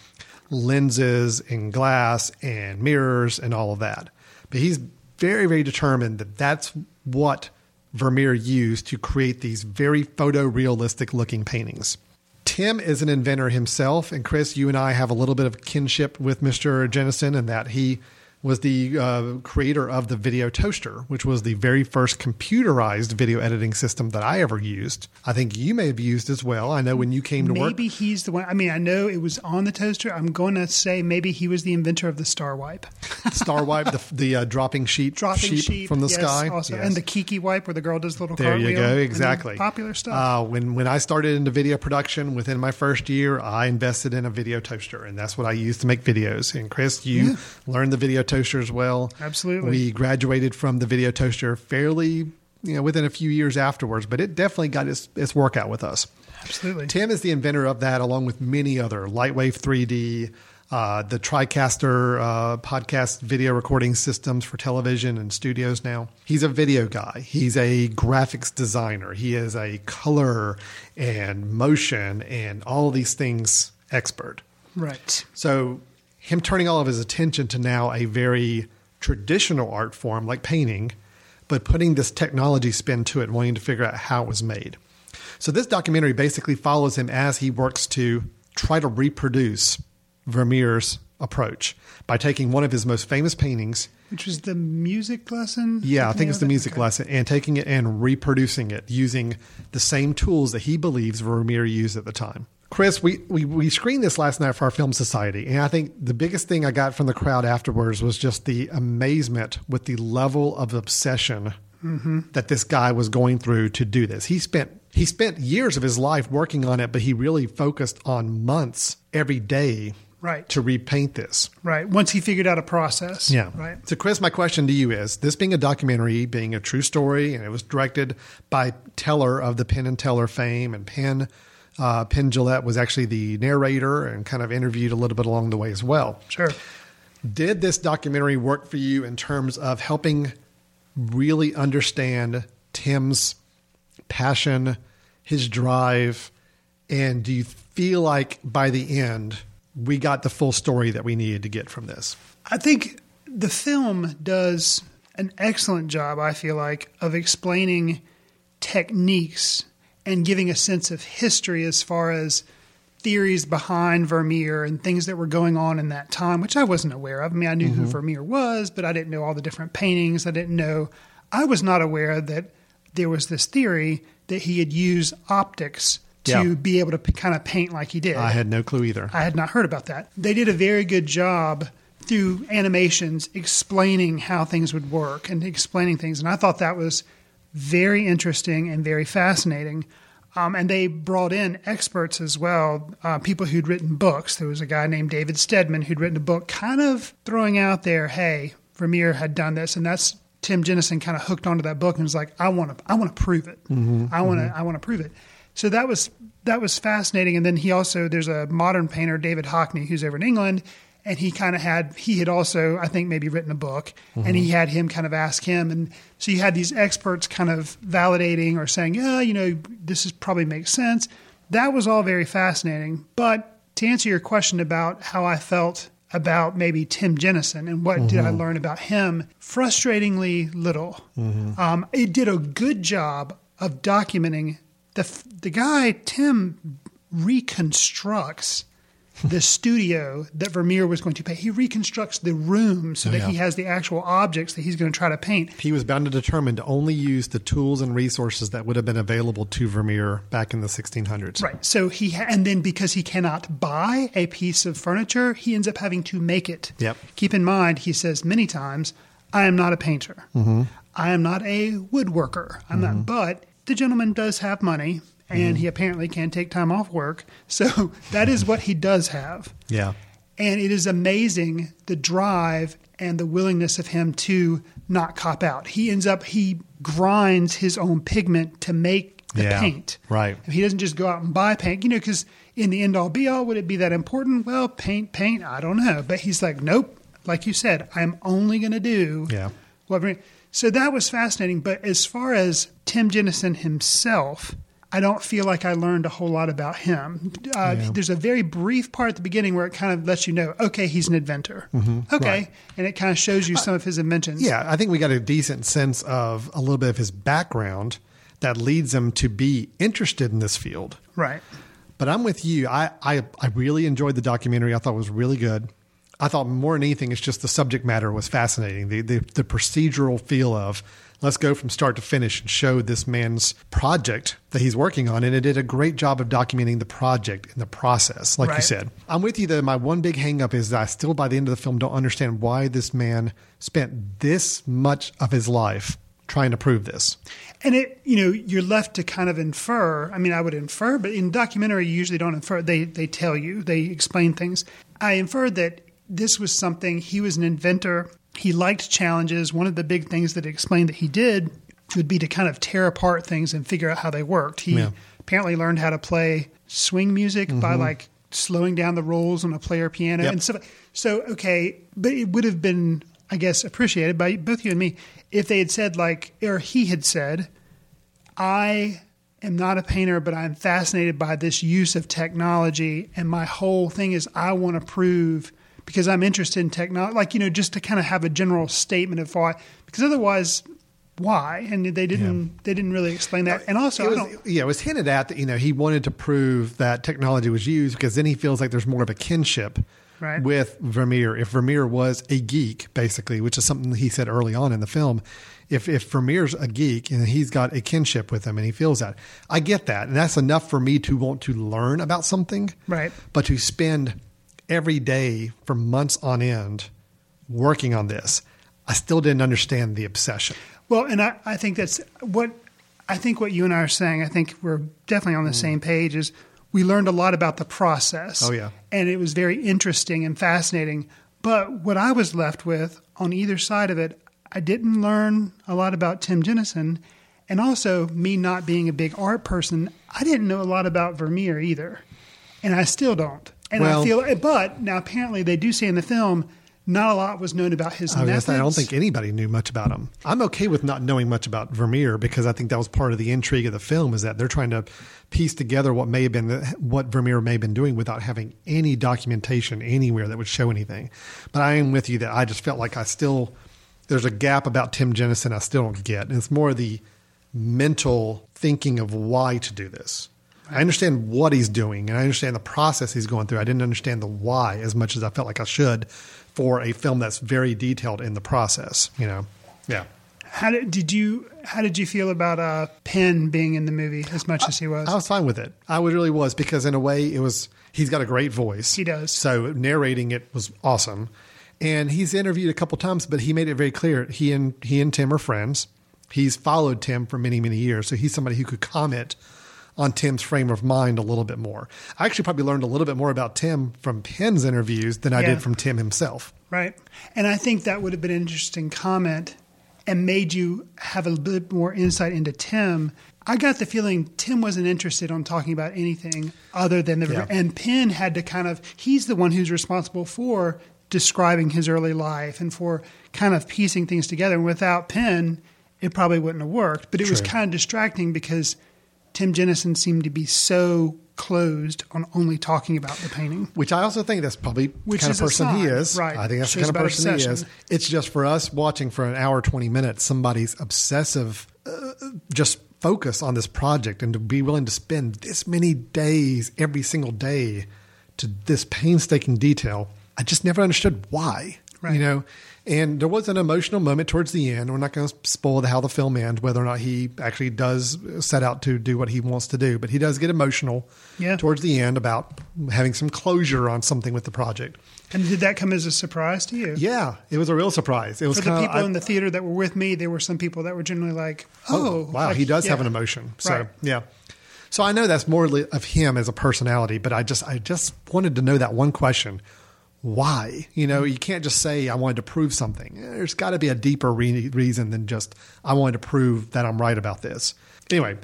lenses and glass and mirrors and all of that. But he's very, very determined that that's what Vermeer used to create these very photorealistic looking paintings. Tim is an inventor himself, and Chris, you and I have a little bit of kinship with Mr. Jenison in that he was the uh, creator of the Video Toaster, which was the very first computerized video editing system that I ever used. I think you may have used as well. I know when you came to maybe work. Maybe he's the one. I mean, I know it was on the toaster. I'm going to say maybe he was the inventor of the Star Wipe. <laughs> Star Wipe, the, the uh, dropping sheet, dropping sheep, sheep from the yes, sky, also, yes. and the Kiki Wipe where the girl does the little. There you go, exactly. Popular stuff. Uh, when when I started into video production, within my first year, I invested in a video toaster, and that's what I used to make videos. And Chris, you Yeah. learned the video toaster as well. Absolutely. We graduated from the video toaster fairly, you know, within a few years afterwards, but it definitely got its, its workout with us. Absolutely. Tim is the inventor of that, along with many other Lightwave 3D, uh, the TriCaster uh, podcast video recording systems for television and studios now. He's a video guy. He's a graphics designer. He is a color and motion and all these things expert. Right. So, him turning all of his attention to now a very traditional art form like painting, but putting this technology spin to it, wanting to figure out how it was made. So, this documentary basically follows him as he works to try to reproduce Vermeer's approach by taking one of his most famous paintings. Which was the music lesson? Yeah, I think it's the music Okay. lesson, and taking it and reproducing it using the same tools that he believes Vermeer used at the time. Chris, we, we, we screened this last night for our film society, and I think the biggest thing I got from the crowd afterwards was just the amazement with the level of obsession mm-hmm. that this guy was going through to do this. He spent he spent years of his life working on it, but he really focused on months every day Right. to repaint this. Right. Once he figured out a process. Yeah. Right. So, Chris, my question to you is this being a documentary, being a true story, and it was directed by Teller of the Penn and Teller fame, and Penn, uh, Penn Jillette was actually the narrator and kind of interviewed a little bit along the way as well. Sure. Did this documentary work for you in terms of helping really understand Tim's passion, his drive, and do you feel like by the end we got the full story that we needed to get from this? I think the film does an excellent job, I feel like, of explaining techniques and giving a sense of history as far as theories behind Vermeer and things that were going on in that time, which I wasn't aware of. I mean, I knew who mm-hmm. Vermeer was, but I didn't know all the different paintings. I didn't know, I was not aware that there was this theory that he had used optics to Yeah. be able to p- kind of paint like he did. I had no clue either. I had not heard about that. They did a very good job through animations explaining how things would work and explaining things. And I thought that was very interesting and very fascinating. Um, and they brought in experts as well, uh, people who'd written books. There was a guy named David Stedman who'd written a book kind of throwing out there, hey, Vermeer had done this. And that's Tim Jenison kind of hooked onto that book and was like, I want to, I want to prove it. I want to, I want to prove it. So that was that was fascinating. And then he also there's a modern painter, David Hockney, who's over in England, and he kind of had he had also I think maybe written a book, and he mm-hmm. had him kind of ask him, and so you had these experts kind of validating or saying, yeah, you know, this is probably makes sense. That was all very fascinating. But to answer your question about how I felt about maybe Tim Jenison and what did I mm-hmm. learn about him, frustratingly little. Mm-hmm. Um, it did a good job of documenting the the guy Tim reconstructs the studio that Vermeer was going to paint. He reconstructs the room so Oh, that yeah. he has the actual objects that he's going to try to paint. He was bound to determine to only use the tools and resources that would have been available to Vermeer back in the 1600s. Right. So he ha- and then because he cannot buy a piece of furniture, he ends up having to make it. Yep. Keep in mind, he says many times, "I am not a painter. Mm-hmm. I am not a woodworker. I'm not." Mm-hmm. But the gentleman does have money, and he mm-hmm. apparently can't take time off work. So <laughs> that is what he does have. Yeah. And it is amazing the drive and the willingness of him to not cop out. He ends up, he grinds his own pigment to make the Yeah, paint. right. He doesn't just go out and buy paint, you know, because in the end all be all, would it be that important? Well, paint, paint, I don't know. But he's like, nope, like you said, I'm only going to do Yeah. what. So that was fascinating. But as far as Tim Jenison himself, I don't feel like I learned a whole lot about him. Uh, Yeah. There's a very brief part at the beginning where it kind of lets you know, okay, he's an inventor. Okay. Mm-hmm. right. And it kind of shows you some of his inventions. Yeah, I think we got a decent sense of a little bit of his background that leads him to be interested in this field. Right. But I'm with you. I, I, I really enjoyed the documentary. I thought it was really good. I thought more than anything, it's just the subject matter was fascinating. The, the, the procedural feel of let's go from start to finish and show this man's project that he's working on. And it did a great job of documenting the project and the process, like you said. I'm with you, though. My one big hang up is that I still, by the end of the film, don't understand why this man spent this much of his life trying to prove this. And it, you know, you're left to kind of infer. I mean, I would infer, but in documentary, you usually don't infer. They they tell you, they explain things. I inferred that this was something. He was an inventor. He liked challenges. One of the big things that it explained that he did would be to kind of tear apart things and figure out how they worked. He Yeah. apparently learned how to play swing music by mm-hmm. like slowing down the rolls on a player piano Yep. and stuff. So okay, but it would have been, I guess, appreciated by both you and me if they had said like, or he had said, I am not a painter, but I'm fascinated by this use of technology. And my whole thing is I want to prove because I'm interested in technology, like, you know, just to kind of have a general statement of why, because otherwise, why? And they didn't, they didn't really explain that. And also, it I was, don't, yeah, it was hinted at that you know he wanted to prove that technology was used because then he feels like there's more of a kinship Right. with Vermeer. If Vermeer was a geek, basically, which is something he said early on in the film, if if Vermeer's a geek and he's got a kinship with him and he feels that, I get that, and that's enough for me to want to learn about something. Right. But to spend every day for months on end working on this, I still didn't understand the obsession. Well, and I, I think that's what I think what you and I are saying. I think we're definitely on the same page. Is we learned a lot about the process. Mm. Oh, yeah. and it was very interesting and fascinating. But what I was left with on either side of it, I didn't learn a lot about Tim Jenison, and also me not being a big art person, I didn't know a lot about Vermeer either, and I still don't. And Well- I feel, eh, but now apparently they do say in the film. Not a lot was known about his I, methods. I don't think anybody knew much about him. I'm okay with not knowing much about Vermeer because I think that was part of the intrigue of the film is that they're trying to piece together what may have been the, what Vermeer may have been doing without having any documentation anywhere that would show anything. But I am with you that I just felt like I still there's a gap about Tim Jenison I still don't get, and it's more the mental thinking of why to do this. I understand what he's doing and I understand the process he's going through. I didn't understand the why as much as I felt like I should for a film that's very detailed in the process, you know. Yeah. How did, did you how did you feel about uh, Penn being in the movie as much as he was? I was fine with it. I really was because in a way it was he's got a great voice. He does. So narrating it was awesome. And he's interviewed a couple times, but he made it very clear he and he and Tim are friends. He's followed Tim for many, many years. So he's somebody who could comment on Tim's frame of mind a little bit more. I actually probably learned a little bit more about Tim from Penn's interviews than I Yeah. did from Tim himself. Right. And I think that would have been an interesting comment and made you have a bit more insight into Tim. I got the feeling Tim wasn't interested on talking about anything other than the Yeah. and Penn had to kind of he's the one who's responsible for describing his early life and for kind of piecing things together. And without Penn, it probably wouldn't have worked. But it was kind of distracting because Tim Jenison seemed to be so closed on only talking about the painting. Which I also think that's probably Which the kind of person he is. right. I think that's Shows the kind of person he is. It's just for us watching for an hour, 20 minutes, somebody's obsessive uh, just focus on this project and to be willing to spend this many days every single day to this painstaking detail. I just never understood why. Right. You know, and there was an emotional moment towards the end. We're not going to spoil how the film ends, whether or not he actually does uh, set out to do what he wants to do, but he does get emotional Yeah. towards the end about having some closure on something with the project. And did that come as a surprise to you? Yeah, it was a real surprise. It was For the kinda- people I- in the theater that were with me, there were some people that were generally like, "Oh, wow, oh, like, he does have an emotion." So Right. yeah, so I know that's more of him as a personality, but I just I just wanted to know that one question: why? You know, you can't just say I wanted to prove something. There's got to be a deeper re- reason than just I wanted to prove that I'm right about this. Anyway.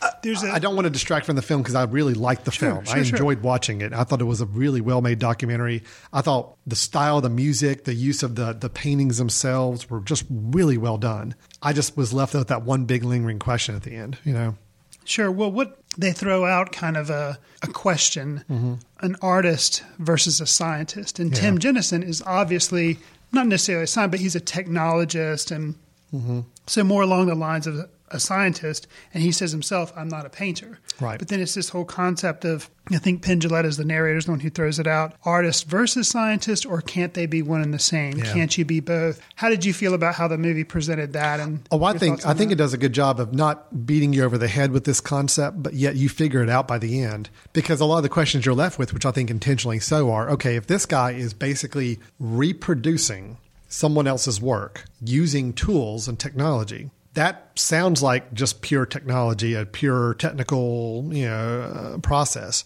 Uh, There's a- I don't want to distract from the film because I really liked the film. sure, I sure. enjoyed watching it. I thought it was a really well made documentary. I thought the style, the music, the use of the the paintings themselves were just really well done. I just was left with that one big lingering question at the end. You know, Sure. Well, what they throw out kind of a, a question mm-hmm. An artist versus a scientist. And Tim Jenison is obviously not necessarily a scientist, but he's a technologist and mm-hmm. so more along the lines of a scientist. And he says himself, I'm not a painter. Right. But then it's this whole concept of, I think Penn Jillette is the narrator, is the one who throws it out artist versus scientist, or can't they be one and the same? Yeah. Can't you be both? How did you feel about how the movie presented that? And Oh, I think I think that? it does a good job of not beating you over the head with this concept, but yet you figure it out by the end. Because a lot of the questions you're left with, which I think intentionally so, are okay. If this guy is basically reproducing someone else's work using tools and technology, that sounds like just pure technology, a pure technical you know uh, process.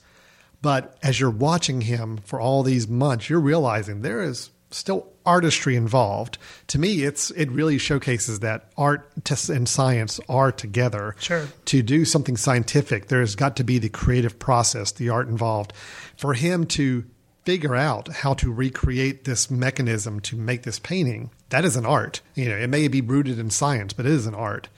But as you're watching him for all these months, you're realizing there is still artistry involved. To me, it's it really showcases that art and science are together. Sure. To do something scientific, there's got to be the creative process, the art involved. For him to figure out how to recreate this mechanism to make this painting, that is an art. You know, it may be rooted in science, but it is an art.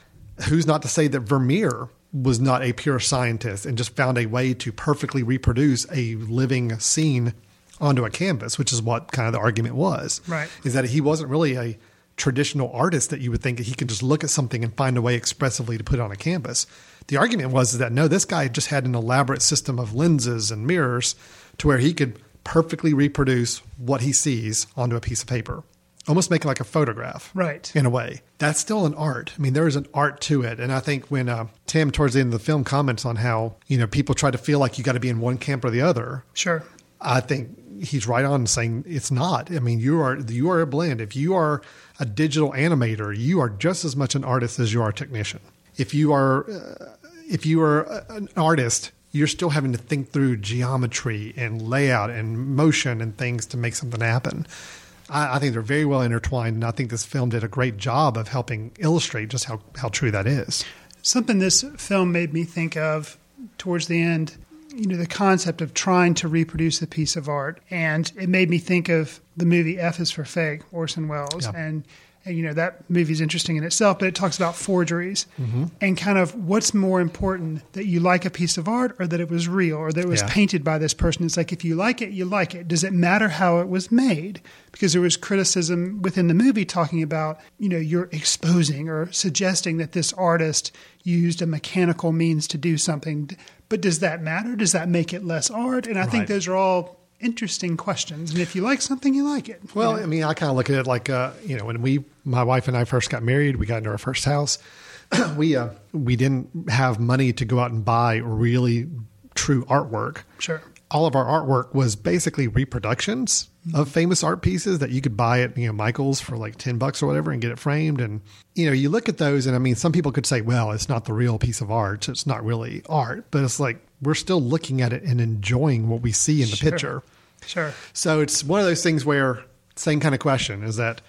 Who's not to say that Vermeer was not a pure scientist and just found a way to perfectly reproduce a living scene onto a canvas, which is what kind of the argument was. Right. Is that he wasn't really a traditional artist that you would think that he could just look at something and find a way expressively to put it on a canvas. The argument was that no, this guy just had an elaborate system of lenses and mirrors to where he could perfectly reproduce what he sees onto a piece of paper. Almost make like a photograph Right. in a way. That's still an art. I mean, there is an art to it. And I think when uh, Tim, towards the end of the film, comments on how, you know, people try to feel like you got to be in one camp or the other, Sure. I think he's right on saying it's not. I mean, you are you are a blend. If you are a digital animator, you are just as much an artist as you are a technician. If you are uh, if you are an artist, you're still having to think through geometry and layout and motion and things to make something happen. I, I think they're very well intertwined, and I think this film did a great job of helping illustrate just how, how true that is. Something this film made me think of towards the end, you know, the concept of trying to reproduce a piece of art. And it made me think of the movie F is for Fake, Orson Welles. Yeah. And, and, you know, that movie's interesting in itself, but it talks about forgeries Mm-hmm. and kind of what's more important that you like a piece of art or that it was real or that it was Yeah. painted by this person. It's like if you like it, you like it. Does it matter how it was made? Because there was criticism within the movie talking about, you know, you're exposing or suggesting that this artist used a mechanical means to do something. But does that matter? Does that make it less art? And I think those are all interesting questions. And if you like something, you like it. Well, I mean, I kind of look at it like, uh, you know, when we, my wife and I first got married, we got into our first house. <clears throat> we uh, we didn't have money to go out and buy really true artwork. Sure. All of our artwork was basically reproductions of famous art pieces that you could buy at you know Michaels for like ten bucks or whatever and get it framed. And you know, you look at those, and I mean, some people could say, well, it's not the real piece of art, so it's not really art. But it's like we're still looking at it and enjoying what we see in the Sure. picture. Sure. So it's one of those things where same kind of question is that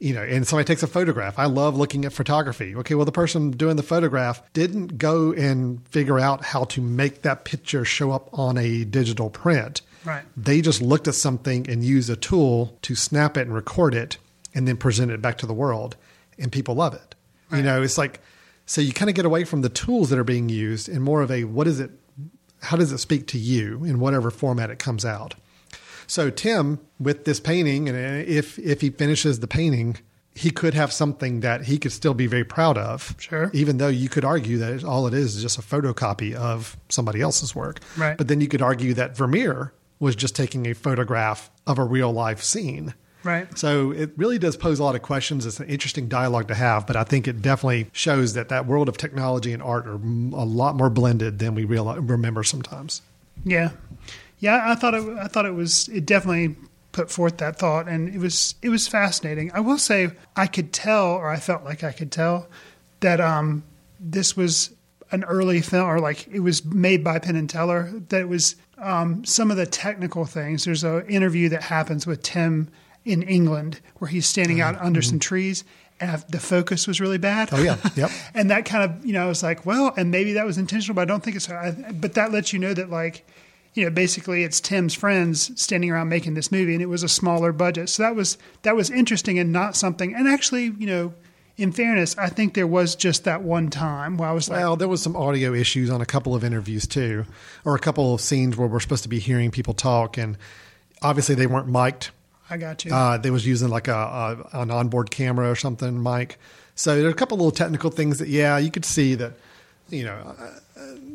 you know, and somebody takes a photograph. I love looking at photography. Okay, well, the person doing the photograph didn't go and figure out how to make that picture show up on a digital print. Right. They just looked at something and used a tool to snap it and record it and then present it back to the world, and people love it. You know, it's like, so you kind of get away from the tools that are being used and more of a what is it, how does it speak to you in whatever format it comes out? So Tim, with this painting, and uh, if if he finishes the painting, he could have something that he could still be very proud of. Sure. Even though you could argue that all it is is just a photocopy of somebody else's work. Right. But then you could argue that Vermeer was just taking a photograph of a real life scene. Right. So it really does pose a lot of questions. It's an interesting dialogue to have, but I think it definitely shows that that world of technology and art are a lot more blended than we realize, remember sometimes. Yeah, yeah. I thought it. I thought it was. It definitely put forth that thought, and it was. It was fascinating. I will say, I could tell, or I felt like I could tell, that um, this was an early film, or like it was made by Penn and Teller. That it was um, some of the technical things. There's an interview that happens with Tim in England where he's standing out under some trees. And the focus was really bad. Oh, yeah. Yep. <laughs> and that kind of, you know, I was like, well, and maybe that was intentional, but I don't think it's. I, but that lets you know that, like, you know, basically it's Tim's friends standing around making this movie, and it was a smaller budget. So that was that was interesting and not something. And actually, you know, in fairness, I think there was just that one time where I was like, Well, there was some audio issues on a couple of interviews too, or a couple of scenes where we're supposed to be hearing people talk, and obviously they weren't mic'd. I got you. Uh, they was using like a, a an onboard camera or something, mic. So there are a couple little technical things that, yeah, you could see that, you know, uh,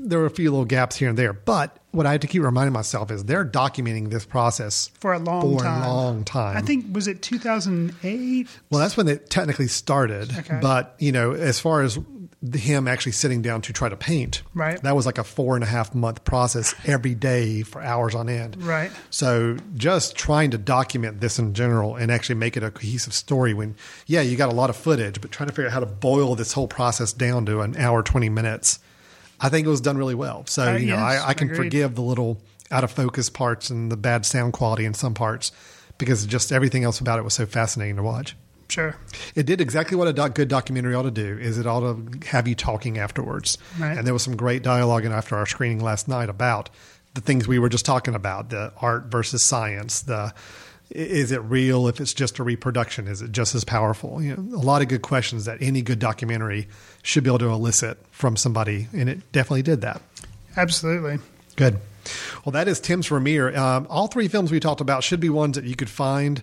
there were a few little gaps here and there. But what I had to keep reminding myself is they're documenting this process for a long for time. a long time. I think was it 2008? Well, that's when it technically started. Okay. But you know, as far as him actually sitting down to try to paint, Right. That was like a four and a half month process every day for hours on end. Right. So just trying to document this in general and actually make it a cohesive story. When yeah, you got a lot of footage, but trying to figure out how to boil this whole process down to an hour twenty minutes, I think it was done really well. So Uh, you know, yes, I, I can agreed. forgive the little out of focus parts and the bad sound quality in some parts because just everything else about it was so fascinating to watch. Sure. It did exactly what a doc- good documentary ought to do. Is it ought to have you talking afterwards. Right. And there was some great dialogue in after our screening last night about the things we were just talking about: the art versus science. The is it real? If it's just a reproduction, is it just as powerful? You know, a lot of good questions that any good documentary should be able to elicit from somebody, and it definitely did that. Absolutely. Good. Well, that is Tim's Vermeer. Um, all three films we talked about should be ones that you could find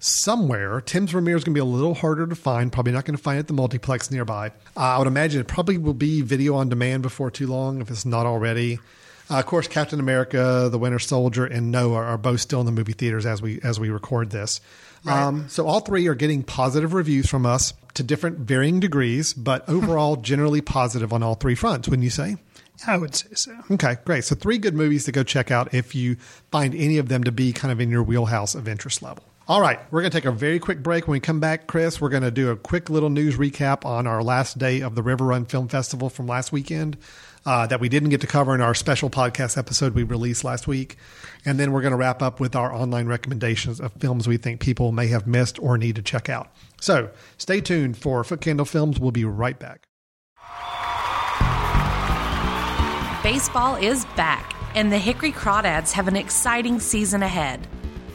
somewhere. Tim's Vermeer is going to be a little harder to find. Probably not going to find it at the multiplex nearby. Uh, I would imagine it probably will be video on demand before too long, if it's not already. Uh, of course, Captain America, The Winter Soldier, and Noah are both still in the movie theaters as we as we record this. Um, so all three are getting positive reviews from us to different varying degrees, but <laughs> overall generally positive on all three fronts. Wouldn't you say? I would say so. Okay, great. So three good movies to go check out if you find any of them to be kind of in your wheelhouse of interest level. All right, we're going to take a very quick break. When we come back, Chris, we're going to do a quick little news recap on our last day of the River Run Film Festival from last weekend uh, that we didn't get to cover in our special podcast episode we released last week. And then we're going to wrap up with our online recommendations of films we think people may have missed or need to check out. So stay tuned for Foot Candle Films. We'll be right back. Baseball is back, and the Hickory Crawdads have an exciting season ahead.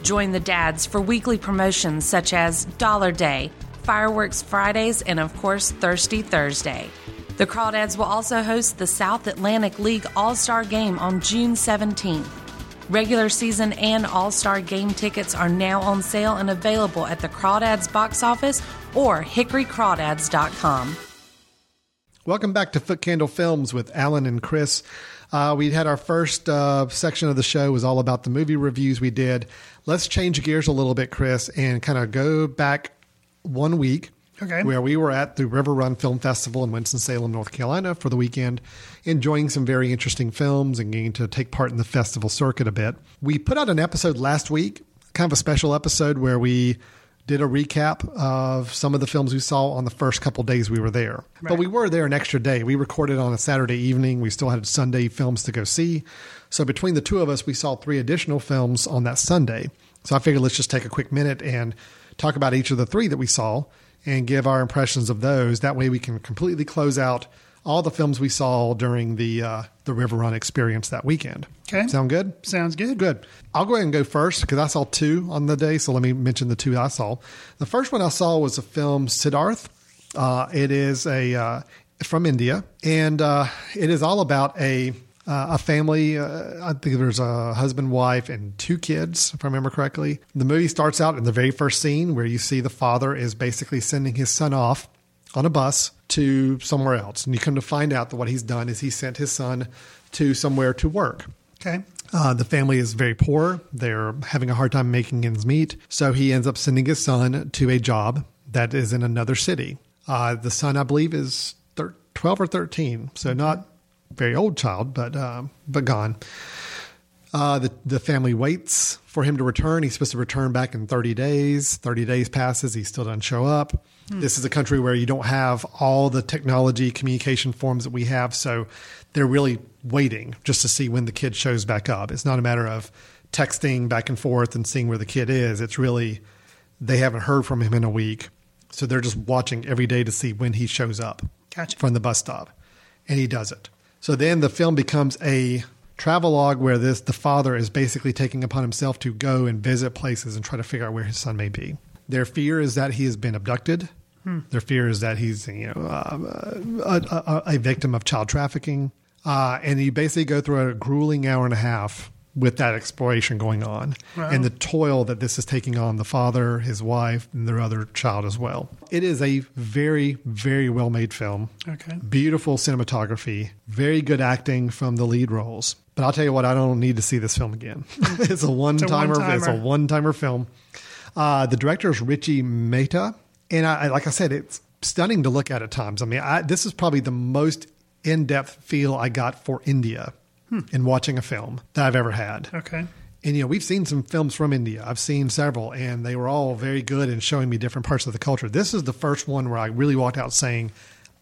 Join the dads for weekly promotions such as Dollar Day, Fireworks Fridays, and of course, Thirsty Thursday. The Crawdads will also host the South Atlantic League All Star Game on June 17th. Regular season and All Star game tickets are now on sale and available at the Crawdads box office or hickorycrawdads.com. Welcome back to Foot Candle Films with Alan and Chris. Uh, we had our first uh, section of the show was all about the movie reviews we did. Let's change gears a little bit, Chris, and kind of go back one week. Okay. Where we were at the River Run Film Festival in Winston-Salem, North Carolina for the weekend, enjoying some very interesting films and getting to take part in the festival circuit a bit. We put out an episode last week, kind of a special episode where we did a recap of some of the films we saw on the first couple days we were there. But we were there an extra day. We recorded on a Saturday evening. We still had Sunday films to go see. So between the two of us, we saw three additional films on that Sunday. So I figured let's just take a quick minute and talk about each of the three that we saw and give our impressions of those. That way we can completely close out all the films we saw during the uh, the River Run experience that weekend. Okay. Sound good? Sounds good. Good. I'll go ahead and go first because I saw two on the day. So let me mention the two I saw. The first one I saw was the film Siddharth. Uh, it is a uh, from India, and uh, it is all about a uh, a family. Uh, I think there's a husband, wife, and two kids, if I remember correctly. The movie starts out in the very first scene where you see the father is basically sending his son off on a bus to somewhere else, and you come to find out that what he's done is he sent his son to somewhere to work. Okay. Uh, the family is very poor. They're having a hard time making ends meet. So he ends up sending his son to a job that is in another city. Uh, the son, I believe, is thir- 12 or 13. So not very old child, but, um, but gone. Uh, the, the family waits for him to return. He's supposed to return back in 30 days. 30 days passes. He still doesn't show up. This is a country where you don't have all the technology communication forms that we have. So they're really waiting just to see when the kid shows back up. It's not a matter of texting back and forth and seeing where the kid is. It's really, they haven't heard from him in a week. So they're just watching every day to see when he shows up Gotcha. from the bus stop. And he does it. So then the film becomes a travelogue where this the father is basically taking upon himself to go and visit places and try to figure out where his son may be. Their fear is that he has been abducted. Their fear is that he's you know uh, a, a, a victim of child trafficking, uh, and you basically go through a grueling hour and a half with that exploration going on Wow. and the toil that this is taking on the father, his wife, and their other child as well. It is a very, very well made film. Okay. Beautiful cinematography, very good acting from the lead roles. But I'll tell you what, I don't need to see this film again. <laughs> it's a one timer. It's a one-timer. film. Uh, the director is Richie Mehta, and I, I- like I said, it's stunning to look at at times. I mean, I, this is probably the most in depth feel I got for India in watching a film that I've ever had. Okay. And you know, we've seen some films from India. I've seen several, and they were all very good in showing me different parts of the culture. This is the first one where I really walked out saying,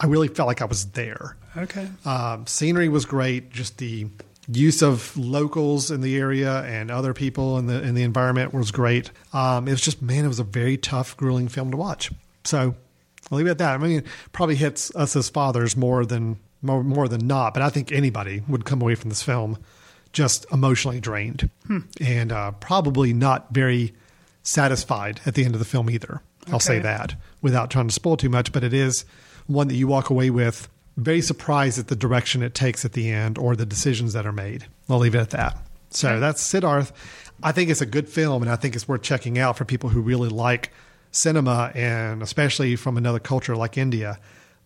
I really felt like I was there. Okay. Um, scenery was great. Just the use of locals in the area and other people in the in the environment was great. Um, it was just man, it was a very tough, grueling film to watch. So I'll leave it at that. I mean, it probably hits us as fathers more than more, more than not. But I think anybody would come away from this film just emotionally drained and uh, probably not very satisfied at the end of the film either. I'll say that without trying to spoil too much, but it is one that you walk away with very surprised at the direction it takes at the end or the decisions that are made. I'll leave it at that. So that's Siddharth. I think it's a good film and I think it's worth checking out for people who really like cinema and especially from another culture like India.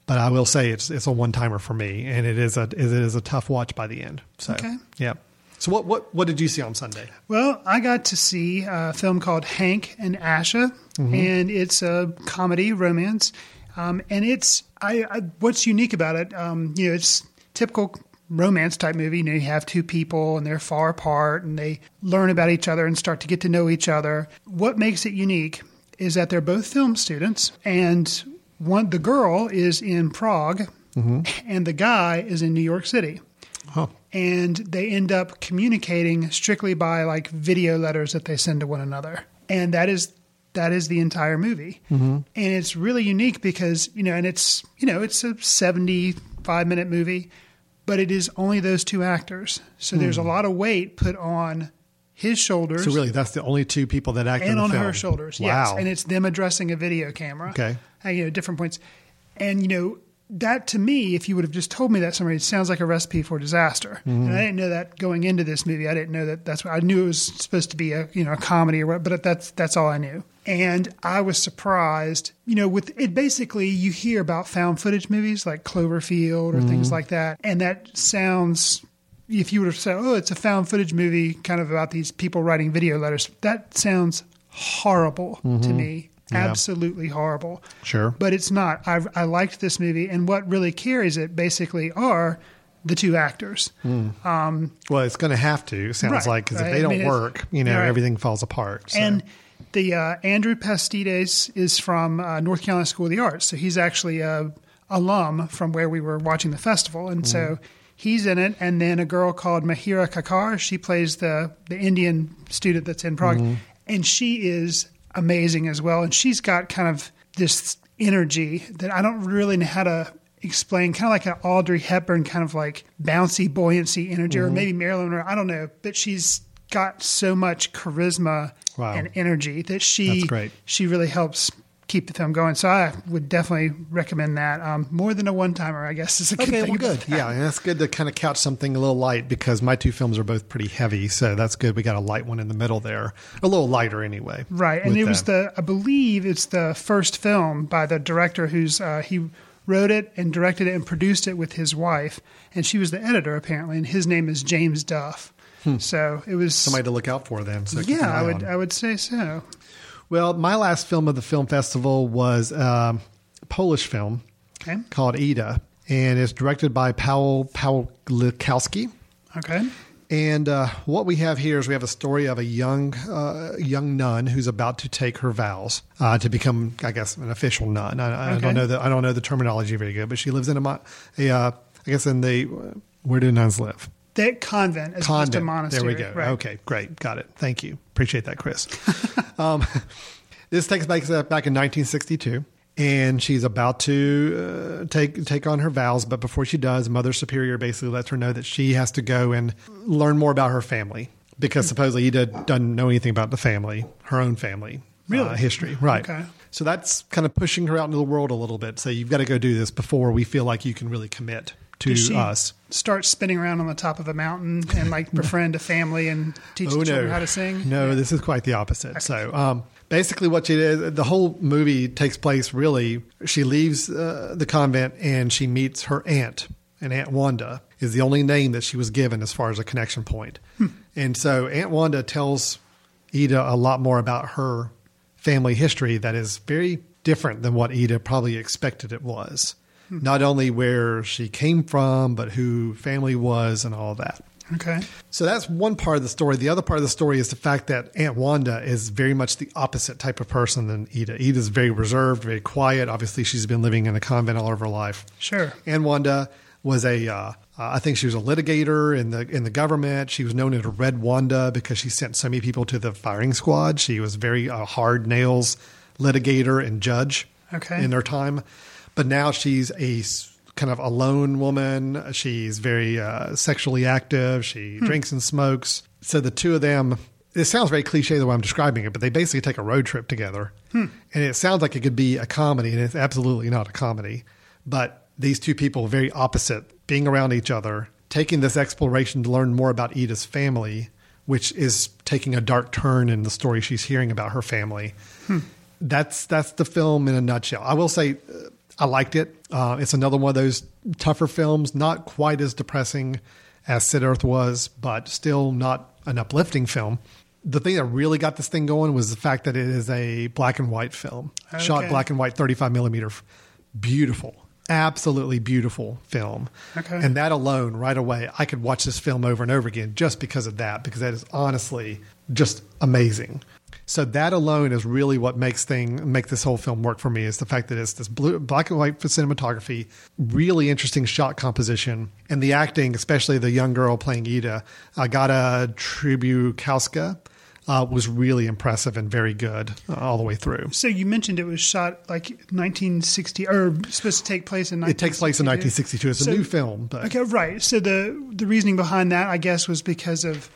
But I will say it's it's a one timer for me and it is a it is a tough watch by the end. So Okay. yeah. So what what what did you see on Sunday? Well, I got to see a film called Hank and Asha, Mm-hmm. and it's a comedy romance. Um, and it's I, I what's unique about it, um, you know, it's typical romance type movie. You know, you have two people and they're far apart and they learn about each other and start to get to know each other. What makes it unique is that they're both film students, and one the girl is in Prague, mm-hmm. and the guy is in New York City. Oh, and they end up communicating strictly by like video letters that they send to one another. And that is that is the entire movie. Mm-hmm. And it's really unique because you know and it's you know it's a 75 minute movie but it is only those two actors. So there's hmm. a lot of weight put on his shoulders so really that's the only two people that act in and on her shoulders Wow. yes and it's them addressing a video camera Okay. at, you know different points and you know that to me if you would have just told me that summary it sounds like a recipe for disaster Mm-hmm. and i didn't know that going into this movie i didn't know that that's what i knew it was supposed to be a you know a comedy or what but that's that's all i knew and i was surprised you know with it basically you hear about found footage movies like cloverfield or things Mm-hmm. like that and that sounds if you would have said, "Oh, it's a found footage movie, kind of about these people writing video letters," that sounds horrible to me. Yeah. Absolutely horrible. Sure. but it's not. I, I liked this movie, and what really carries it basically are the two actors. Well, it's going to have to. Sounds Right, like because right. if they don't mean, work, you know, right. everything falls apart. So. And the uh, Andrew Pastides is from uh, North Carolina School of the Arts, so he's actually a alum from where we were watching the festival, and so Mm-hmm. He's in it. And then a girl called Mahira Kakkar, she plays the the Indian student that's in Prague, Mm-hmm. and she is amazing as well. And she's got kind of this energy that I don't really know how to explain, kind of like an Audrey Hepburn kind of like bouncy, buoyancy energy, Mm-hmm. or maybe Marilyn Monroe. I don't know, but she's got so much charisma Wow. and energy that she she really helps keep the film going. So I would definitely recommend that. Um, more than a one timer, I guess, is a good Okay, thing. well, good. Yeah, and that's good to kind of couch something a little light because my two films are both pretty heavy, so that's good. We got a light one in the middle there, a little lighter anyway. Right, and it was the I believe it's the first film by the director who's uh, he wrote it and directed it and produced it with his wife, and she was the editor apparently, and his name is James Duff. So it was Hmm. somebody to look out for then. So yeah, I would on. I would say so. Well, my last film of the film festival was um, a Polish film Okay, called Ida, and it's directed by Paweł Pawlikowski. okay, And uh, what we have here is we have a story of a young uh, young nun who's about to take her vows uh, to become, I guess, an official nun. I, I don't know the I don't know the terminology very good, but she lives in a, a uh, I guess in the where do nuns live? That convent as opposed to monastery. There we go. Right. Okay, great, got it. Thank you. Appreciate that, Chris. <laughs> um, <laughs> this takes place uh, back in 1962, and she's about to uh, take take on her vows. But before she does, Mother Superior basically lets her know that she has to go and learn more about her family because supposedly Ida doesn't know anything about the family, her own family Really? uh, history, right? Okay. So that's kind of pushing her out into the world a little bit. So you've got to go do this before we feel like you can really commit to us. start spinning around on the top of a mountain and like <laughs> befriend a family and teach the children how to sing? Oh, No, this is quite the opposite. So, um, basically, what she did, the whole movie takes place really. She leaves uh, the convent and she meets her aunt, and Aunt Wanda is the only name that she was given as far as a connection point. And so, Aunt Wanda tells Ida a lot more about her family history that is very different than what Ida probably expected it was. Not only where she came from, but who family was and all that. Okay. So that's one part of the story. The other part of the story is the fact that Aunt Wanda is very much the opposite type of person than Ida. Ida's very reserved, very quiet. Obviously, she's been living in a convent all of her life. Sure. Aunt Wanda was a, uh, uh, I think she was a litigator in the in the government. She was known as Red Wanda because she sent so many people to the firing squad. She was very uh, hard nails litigator and judge Okay. in her time. But now she's a kind of a lone woman. She's very uh, sexually active. She Hmm. drinks and smokes. So the two of them, it sounds very cliche the way I'm describing it, but they basically take a road trip together. Hmm. And it sounds like it could be a comedy, and it's absolutely not a comedy. But these two people, very opposite, being around each other, taking this exploration to learn more about Ida's family, which is taking a dark turn in the story she's hearing about her family that's that's the film in a nutshell. I will say uh, I liked it. Uh, it's another one of those tougher films, not quite as depressing as Siddharth was, but still not an uplifting film. The thing that really got this thing going was the fact that it is a black and white film, shot black and white, thirty-five millimeter, beautiful, absolutely beautiful film. Okay. And that alone, right away, I could watch this film over and over again just because of that, because that is honestly just amazing. So that alone is really what makes thing make this whole film work for me is the fact that it's this blue, black and white cinematography, really interesting shot composition, and the acting, especially the young girl playing Ida, Agata Trzebuchowska, uh, was really impressive and very good uh, all the way through. So you mentioned it was shot like 1960 or supposed to take place in It takes place in 1962. 1962. It's So- a new film, but Okay, right. So the the reasoning behind that, I guess, was because of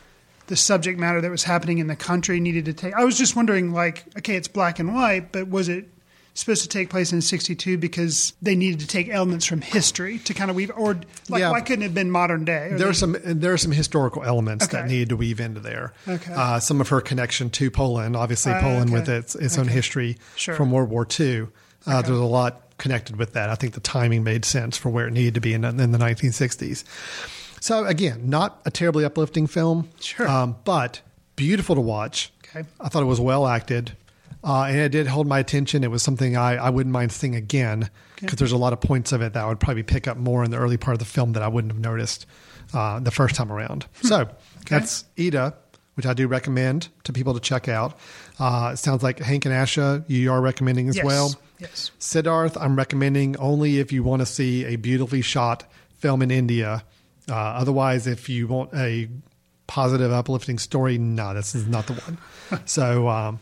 the subject matter that was happening in the country needed to take. I was just wondering, like, okay, it's black and white, but was it supposed to take place in '62 because they needed to take elements from history to kind of weave, or like, Yeah. why couldn't it have been modern day? There they- are some there are some historical elements that Okay. needed to weave into there. Okay. Uh, some of her connection to Poland, obviously Uh, Poland okay. with its its own history Sure. from World War II. Uh, Okay. There's a lot connected with that. I think the timing made sense for where it needed to be in, in the 1960s. So again, not a terribly uplifting film, Sure. um, but beautiful to watch. Okay. I thought it was well acted. Uh, and it did hold my attention. It was something I, I wouldn't mind seeing again because there's a lot of points of it that I would probably pick up more in the early part of the film that I wouldn't have noticed uh, the first time around. Hmm. So that's Ida, which I do recommend to people to check out. Uh, it sounds like Hank and Asha, you are recommending as Yes. well. Yes. Siddharth, I'm recommending only if you want to see a beautifully shot film in India. Uh, otherwise, if you want a positive, uplifting story, no, this is not the one. <laughs> so, um,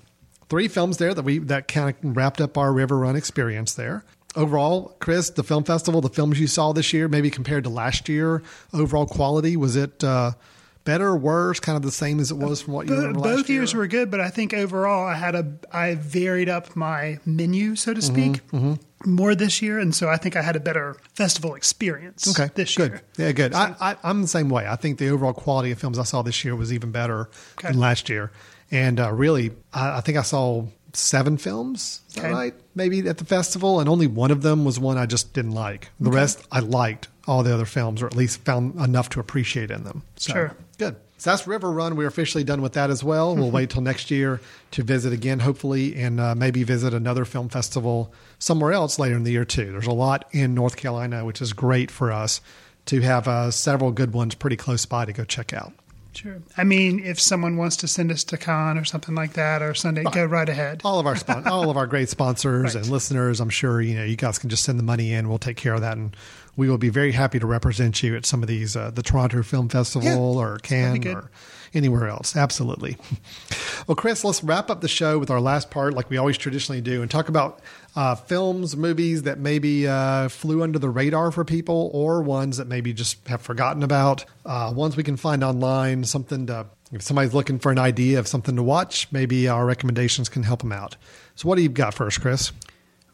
three films there that we that kind of wrapped up our River Run experience there. Overall, Chris, the film festival, the films you saw this year, maybe compared to last year, overall quality was it uh, better, or worse, kind of the same as it was from what you Bo- both last year? years were good, but I think overall I had a I varied up my menu, so to speak, Mhm, more this year, and so I think I had a better festival experience. Okay, this good. year. Yeah, good. I, I, I'm the same way. I think the overall quality of films I saw this year was even better Okay. than last year. And uh, really, I, I think I saw seven films. Okay. right? Maybe at the festival, and only one of them was one I just didn't like. The Okay. rest I liked. All the other films, or at least found enough to appreciate in them. So, Sure. Good. So that's River Run. We're officially done with that as well. We'll wait till next year to visit again, hopefully, and uh, maybe visit another film festival somewhere else later in the year, too. There's a lot in North Carolina, which is great for us to have uh, several good ones pretty close by to go check out. Sure. I mean, if someone wants to send us to Cannes or something like that, or Sunday, go right ahead. All of our spon- <laughs> all of our great sponsors and listeners, I'm sure you know you guys can just send the money in. We'll take care of that, and we will be very happy to represent you at some of these, uh, the Toronto Film Festival Yeah, or Cannes or anywhere else. Absolutely. <laughs> Well, Chris, let's wrap up the show with our last part, like we always traditionally do, and talk about uh, films, movies that maybe uh, flew under the radar for people, or ones that maybe just have forgotten about. Uh, ones we can find online, something to if somebody's looking for an idea of something to watch, maybe our recommendations can help them out. So, what do you got first, Chris?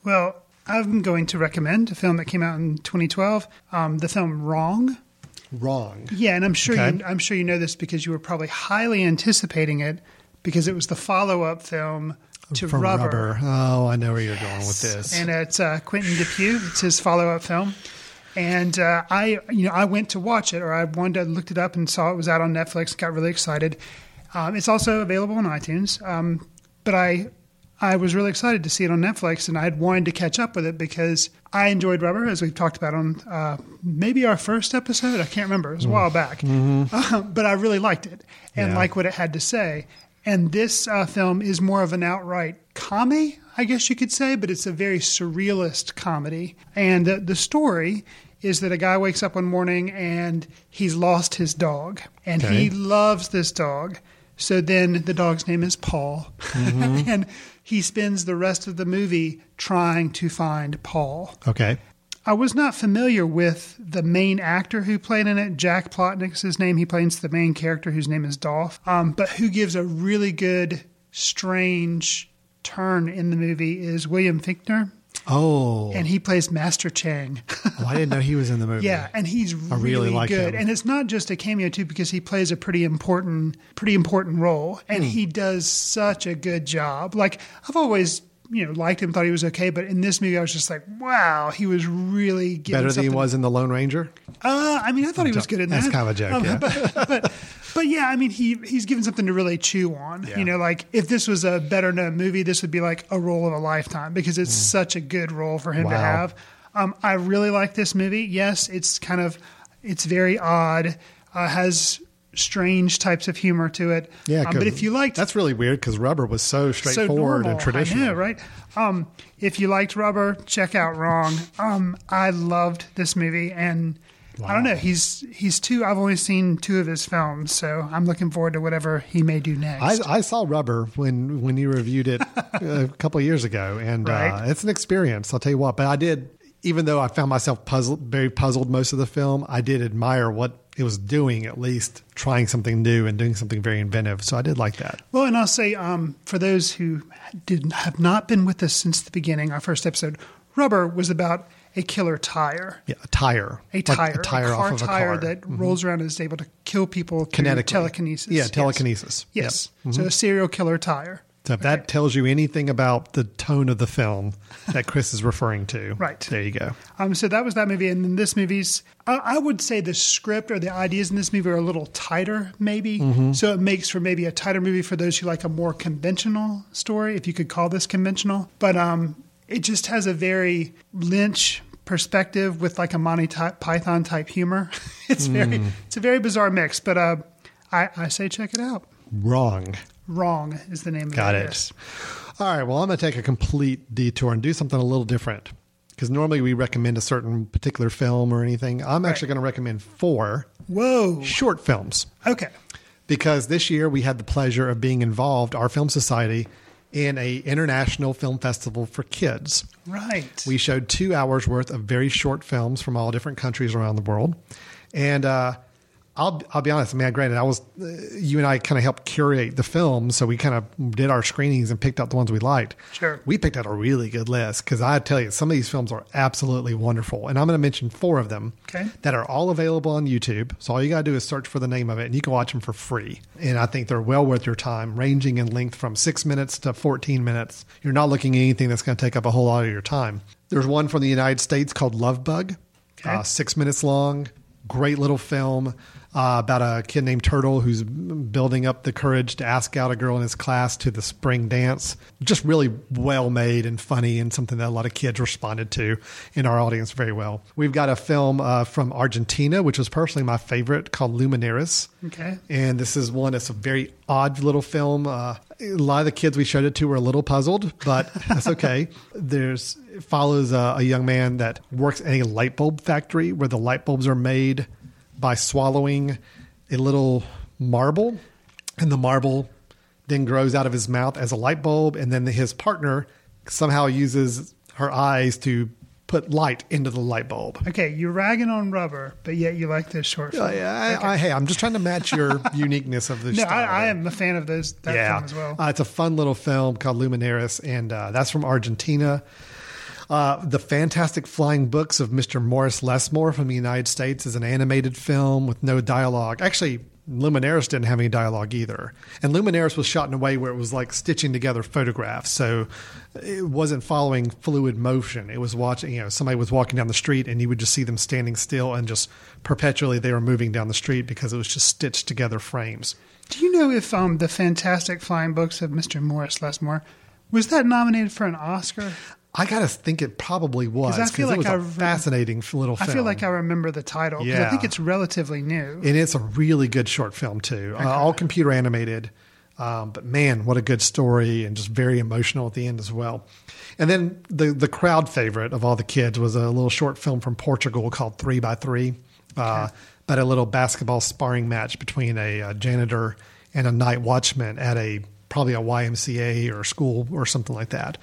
Well, I'm going to recommend a film that came out in 2012, um, the film Wrong. Wrong. Yeah, and I'm sure Okay. you, I'm sure you know this because you were probably highly anticipating it because it was the follow-up film to From Rubber. Oh, I know where you're going with this. and it's uh, Quentin Dupieux. It's his follow-up film, and uh, I, you know, I went to watch it, or I wanted to looked it up and saw it was out on Netflix. Got really excited. Um, it's also available on iTunes, um, but I, I was really excited to see it on Netflix, and I had wanted to catch up with it because I enjoyed Rubber, as we've talked about on uh, maybe our first episode. I can't remember; it was a while back, Uh, <laughs> but I really liked it and Yeah. like what it had to say. And this uh, film is more of an outright comedy, I guess you could say, but it's a very surrealist comedy. And uh, the story is that a guy wakes up one morning and he's lost his dog, and Okay. he loves this dog. So then the dog's name is Paul, <laughs> and he spends the rest of the movie trying to find Paul. okay. I was not familiar with the main actor who played in it. Jack Plotnick's his name. He plays the main character whose name is Dolph, um, but who gives a really good, strange turn in the movie is William Fichtner, Oh, and he plays Master Chang. <laughs> oh, I didn't know he was in the movie. yeah, and he's really really, like good. him. And it's not just a cameo too, because he plays a pretty important, pretty important role, and he does such a good job. Like I've always. You know, liked him, thought he was okay, but in this movie, I was just like, "Wow, he was really giving better than he was in the Lone Ranger. uh, I mean, I thought he was good in that. That's kind of a joke, Um, yeah. but, but, but yeah, I mean, he he's given something to really chew on. Yeah. You know, like if this was a better known movie, this would be like a role of a lifetime because it's such a good role for him to Mm. Have. Um, I really like this movie. Yes, it's kind of it's very odd. Uh, has strange types of humor to it. Yeah, Um, but if you liked that's really weird because Rubber was so straightforward and traditional. Know, right? Um, if you liked Rubber, check out Wrong. Um, I loved this movie, and I don't know. He's he's two. I've only seen two of his films, so I'm looking forward to whatever he may do next. I, I saw Rubber when when you reviewed it <laughs> a couple of years ago, and uh, it's an experience. I'll tell you what. But I did, even though I found myself puzzled, very puzzled most of the film, I did admire what it was doing. At least trying something new and doing something very inventive. So I did like that. well, and I'll say um, for those who did have not been with us since the beginning, our first episode, Rubber was about a killer tire. Yeah, a tire, A Like tire, a tire car off of a tire car. that Mhm. rolls around and is able to kill people through telekinesis. Yeah, Yes. telekinesis. Yes. Yep. So Mhm. a serial killer tire. So if that tells you anything about the tone of the film that Chris is referring to, Right. There you go. Um, so that was that movie, and then this movie's. I, I would say the script or the ideas in this movie are a little tighter, maybe. Mhm. So it makes for maybe a tighter movie for those who like a more conventional story, if you could call this conventional. But um, it just has a very Lynch perspective with like a Monty Python type humor. <laughs> it's very, Hmm. it's a very bizarre mix. But uh, I, I say check it out. Wrong. Wrong is the name of Got it. All right. Well, I'm going to take a complete detour and do something a little different because normally we recommend a certain particular film or anything. I'm actually going to recommend four Whoa. short films Okay. because this year we had the pleasure of being involved, our film society, in a international film festival for kids. Right. We showed two hours worth of very short films from all different countries around the world, and uh, I'll I'll be honest. man. mean, granted, I was uh, you and I kind of helped curate the films, so we kind of did our screenings and picked out the ones we liked. Sure. we picked out a really good list because I tell you, some of these films are absolutely wonderful, and I'm going to mention four of them Okay. that are all available on YouTube. So all you got to do is search for the name of it, and you can watch them for free. And I think they're well worth your time, ranging in length from six minutes to 14 minutes. You're not looking at anything that's going to take up a whole lot of your time. There's one from the United States called Love Bug, Okay. uh, six minutes long. Great little film. Uh, about a kid named Turtle who's building up the courage to ask out a girl in his class to the spring dance. Just really well made and funny, and something that a lot of kids responded to in our audience very well. We've got a film uh, from Argentina, which was personally my favorite, called Luminaris. Okay. And this is one that's a very odd little film. Uh, a lot of the kids we showed it to were a little puzzled, but <laughs> that's okay. There's it follows a, a young man that works in a light bulb factory where the light bulbs are made by swallowing a little marble, and the marble then grows out of his mouth as a light bulb, and then his partner somehow uses her eyes to put light into the light bulb. Okay, you're ragging on rubber, but yet you like this short film. Yeah, I, I, hey, I'm just trying to match your <laughs> uniqueness of the No, style. I, I am a fan of those that yeah, film as well. Uh, it's a fun little film called Luminaris, and uh, that's from Argentina. Uh, the Fantastic Flying Books of Mr. Morris Lessmore from the United States is an animated film with no dialogue. Actually, Luminaris didn't have any dialogue either. And Luminaris was shot in a way where it was like stitching together photographs. So it wasn't following fluid motion. It was watching, you know, somebody was walking down the street and you would just see them standing still and just perpetually they were moving down the street because it was just stitched together frames. Do you know if um, the Fantastic Flying Books of Mr. Morris Lessmore was that nominated for an Oscar? I gotta think it probably was I feel it like was I a re- fascinating little I feel like I remember the title because I think it's relatively new. and it's a really good short film too. Uh, all computer animated, um, but man, what a good story and just very emotional at the end as well. And then the the crowd favorite of all the kids was a little short film from Portugal called Three by Three, uh, about a little basketball sparring match between a, uh janitor and a night watchman at a probably a YMCA or school or something like that.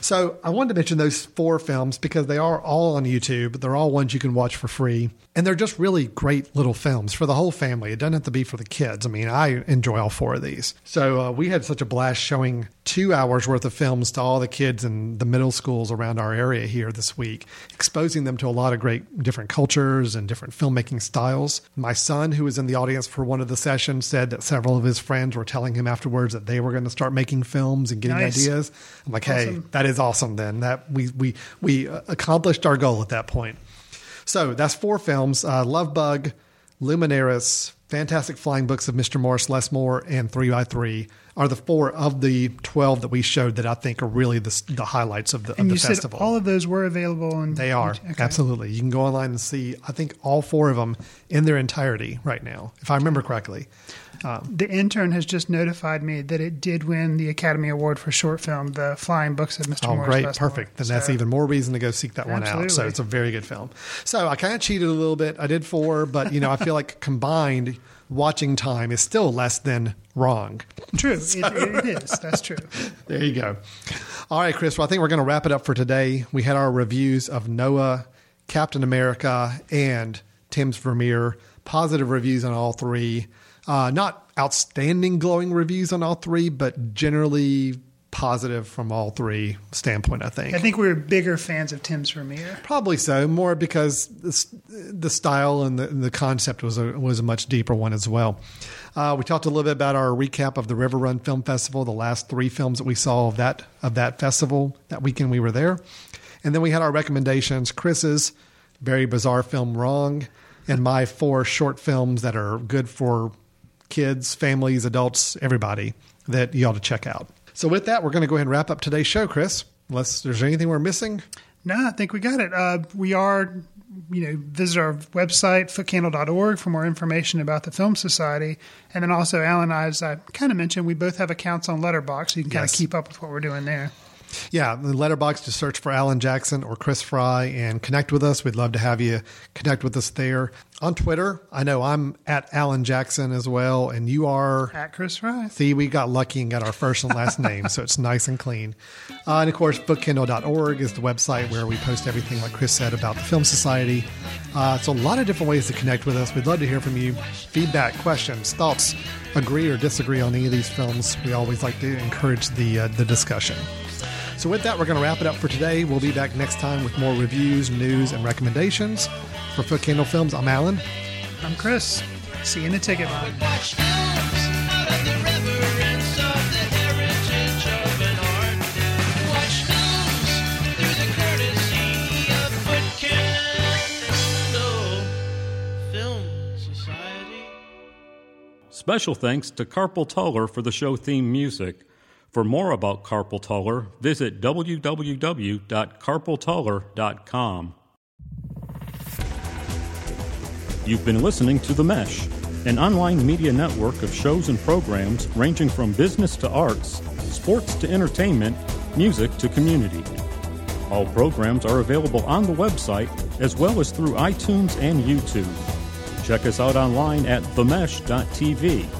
So I wanted to mention those four films because they are all on YouTube. They're all ones you can watch for free. And they're just really great little films for the whole family. It doesn't have to be for the kids. I mean, I enjoy all four of these. So uh, we had such a blast showing two hours worth of films to all the kids in the middle schools around our area here this week, exposing them to a lot of great different cultures and different filmmaking styles. My son, who was in the audience for one of the sessions, said that several of his friends were telling him afterwards that they were going to start making films and getting Nice. ideas. I'm like, hey, that is awesome. Then that we we we accomplished our goal at that point. So that's four films: uh, Love Bug, Luminaris, Fantastic Flying Books of Mr. Morris Lessmore, and Three by Three are the four of the twelve that we showed that I think are really the, the highlights of the, and of you the festival. all of those were available. And they are Okay. absolutely. You can go online and see. I think all four of them in their entirety right now, if I remember correctly. Um, The intern has just notified me that it did win the Academy Award for short film, The Flying Books of Mr. Oh, great. Lessmore. Perfect. Then that's even more reason to go seek that one out. So it's a very good film. So I kind of cheated a little bit. I did four, but, you know, I feel like combined watching time is still less than wrong. True. It, it is. That's true. <laughs> There you go. All right, Chris. Well, I think we're going to wrap it up for today. We had our reviews of Noah, Captain America, and Tim's Vermeer. Positive reviews on all three. Uh, not outstanding glowing reviews on all three, but generally positive from all three standpoint, I think. I think we were bigger fans of Tim's Vermeer. Probably so, more because the, the style and the, the concept was a, was a much deeper one as well. Uh, we talked a little bit about our recap of the River Run Film Festival, the last three films that we saw of that of that festival that weekend we were there, and then we had our recommendations. Chris's very bizarre film Wrong, and my four short films that are good for kids, families, adults, everybody that you ought to check out. So with that, we're going to go ahead and wrap up today's show, Chris. Unless there's anything we're missing. No, I think we got it. Uh, we are, you know, visit our website, footcandle.org, for more information about the Film Society. And then also, Alan and I, as I kind of mentioned, we both have accounts on Letterboxd, so you can kind Yes. of keep up with what we're doing there. Yeah, the letterbox to search for Alan Jackson or Chris Fry and connect with us. We'd love to have you connect with us there. On Twitter, I know I'm at Alan Jackson as well, and you are. At Chris Fry. See, we got lucky and got our first and last name, so it's nice and clean. Uh, and of course, footcandle.org is the website where we post everything, like Chris said, about the Film Society. Uh, so, a lot of different ways to connect with us. We'd love to hear from you. Feedback, questions, thoughts, agree or disagree on any of these films. We always like to encourage the, uh, the discussion. So, with that, we're going to wrap it up for today. We'll be back next time with more reviews, news, and recommendations. For Foot Candle Films, I'm Alan. I'm Chris. See you in the ticket line. Special thanks to Carpal Tuller for the show theme music. For more about Carpal Tuller, visit www.carpaltuller.com. You've been listening to The Mesh, an online media network of shows and programs ranging from business to arts, sports to entertainment, music to community. All programs are available on the website as well as through iTunes and YouTube. Check us out online at themesh.tv.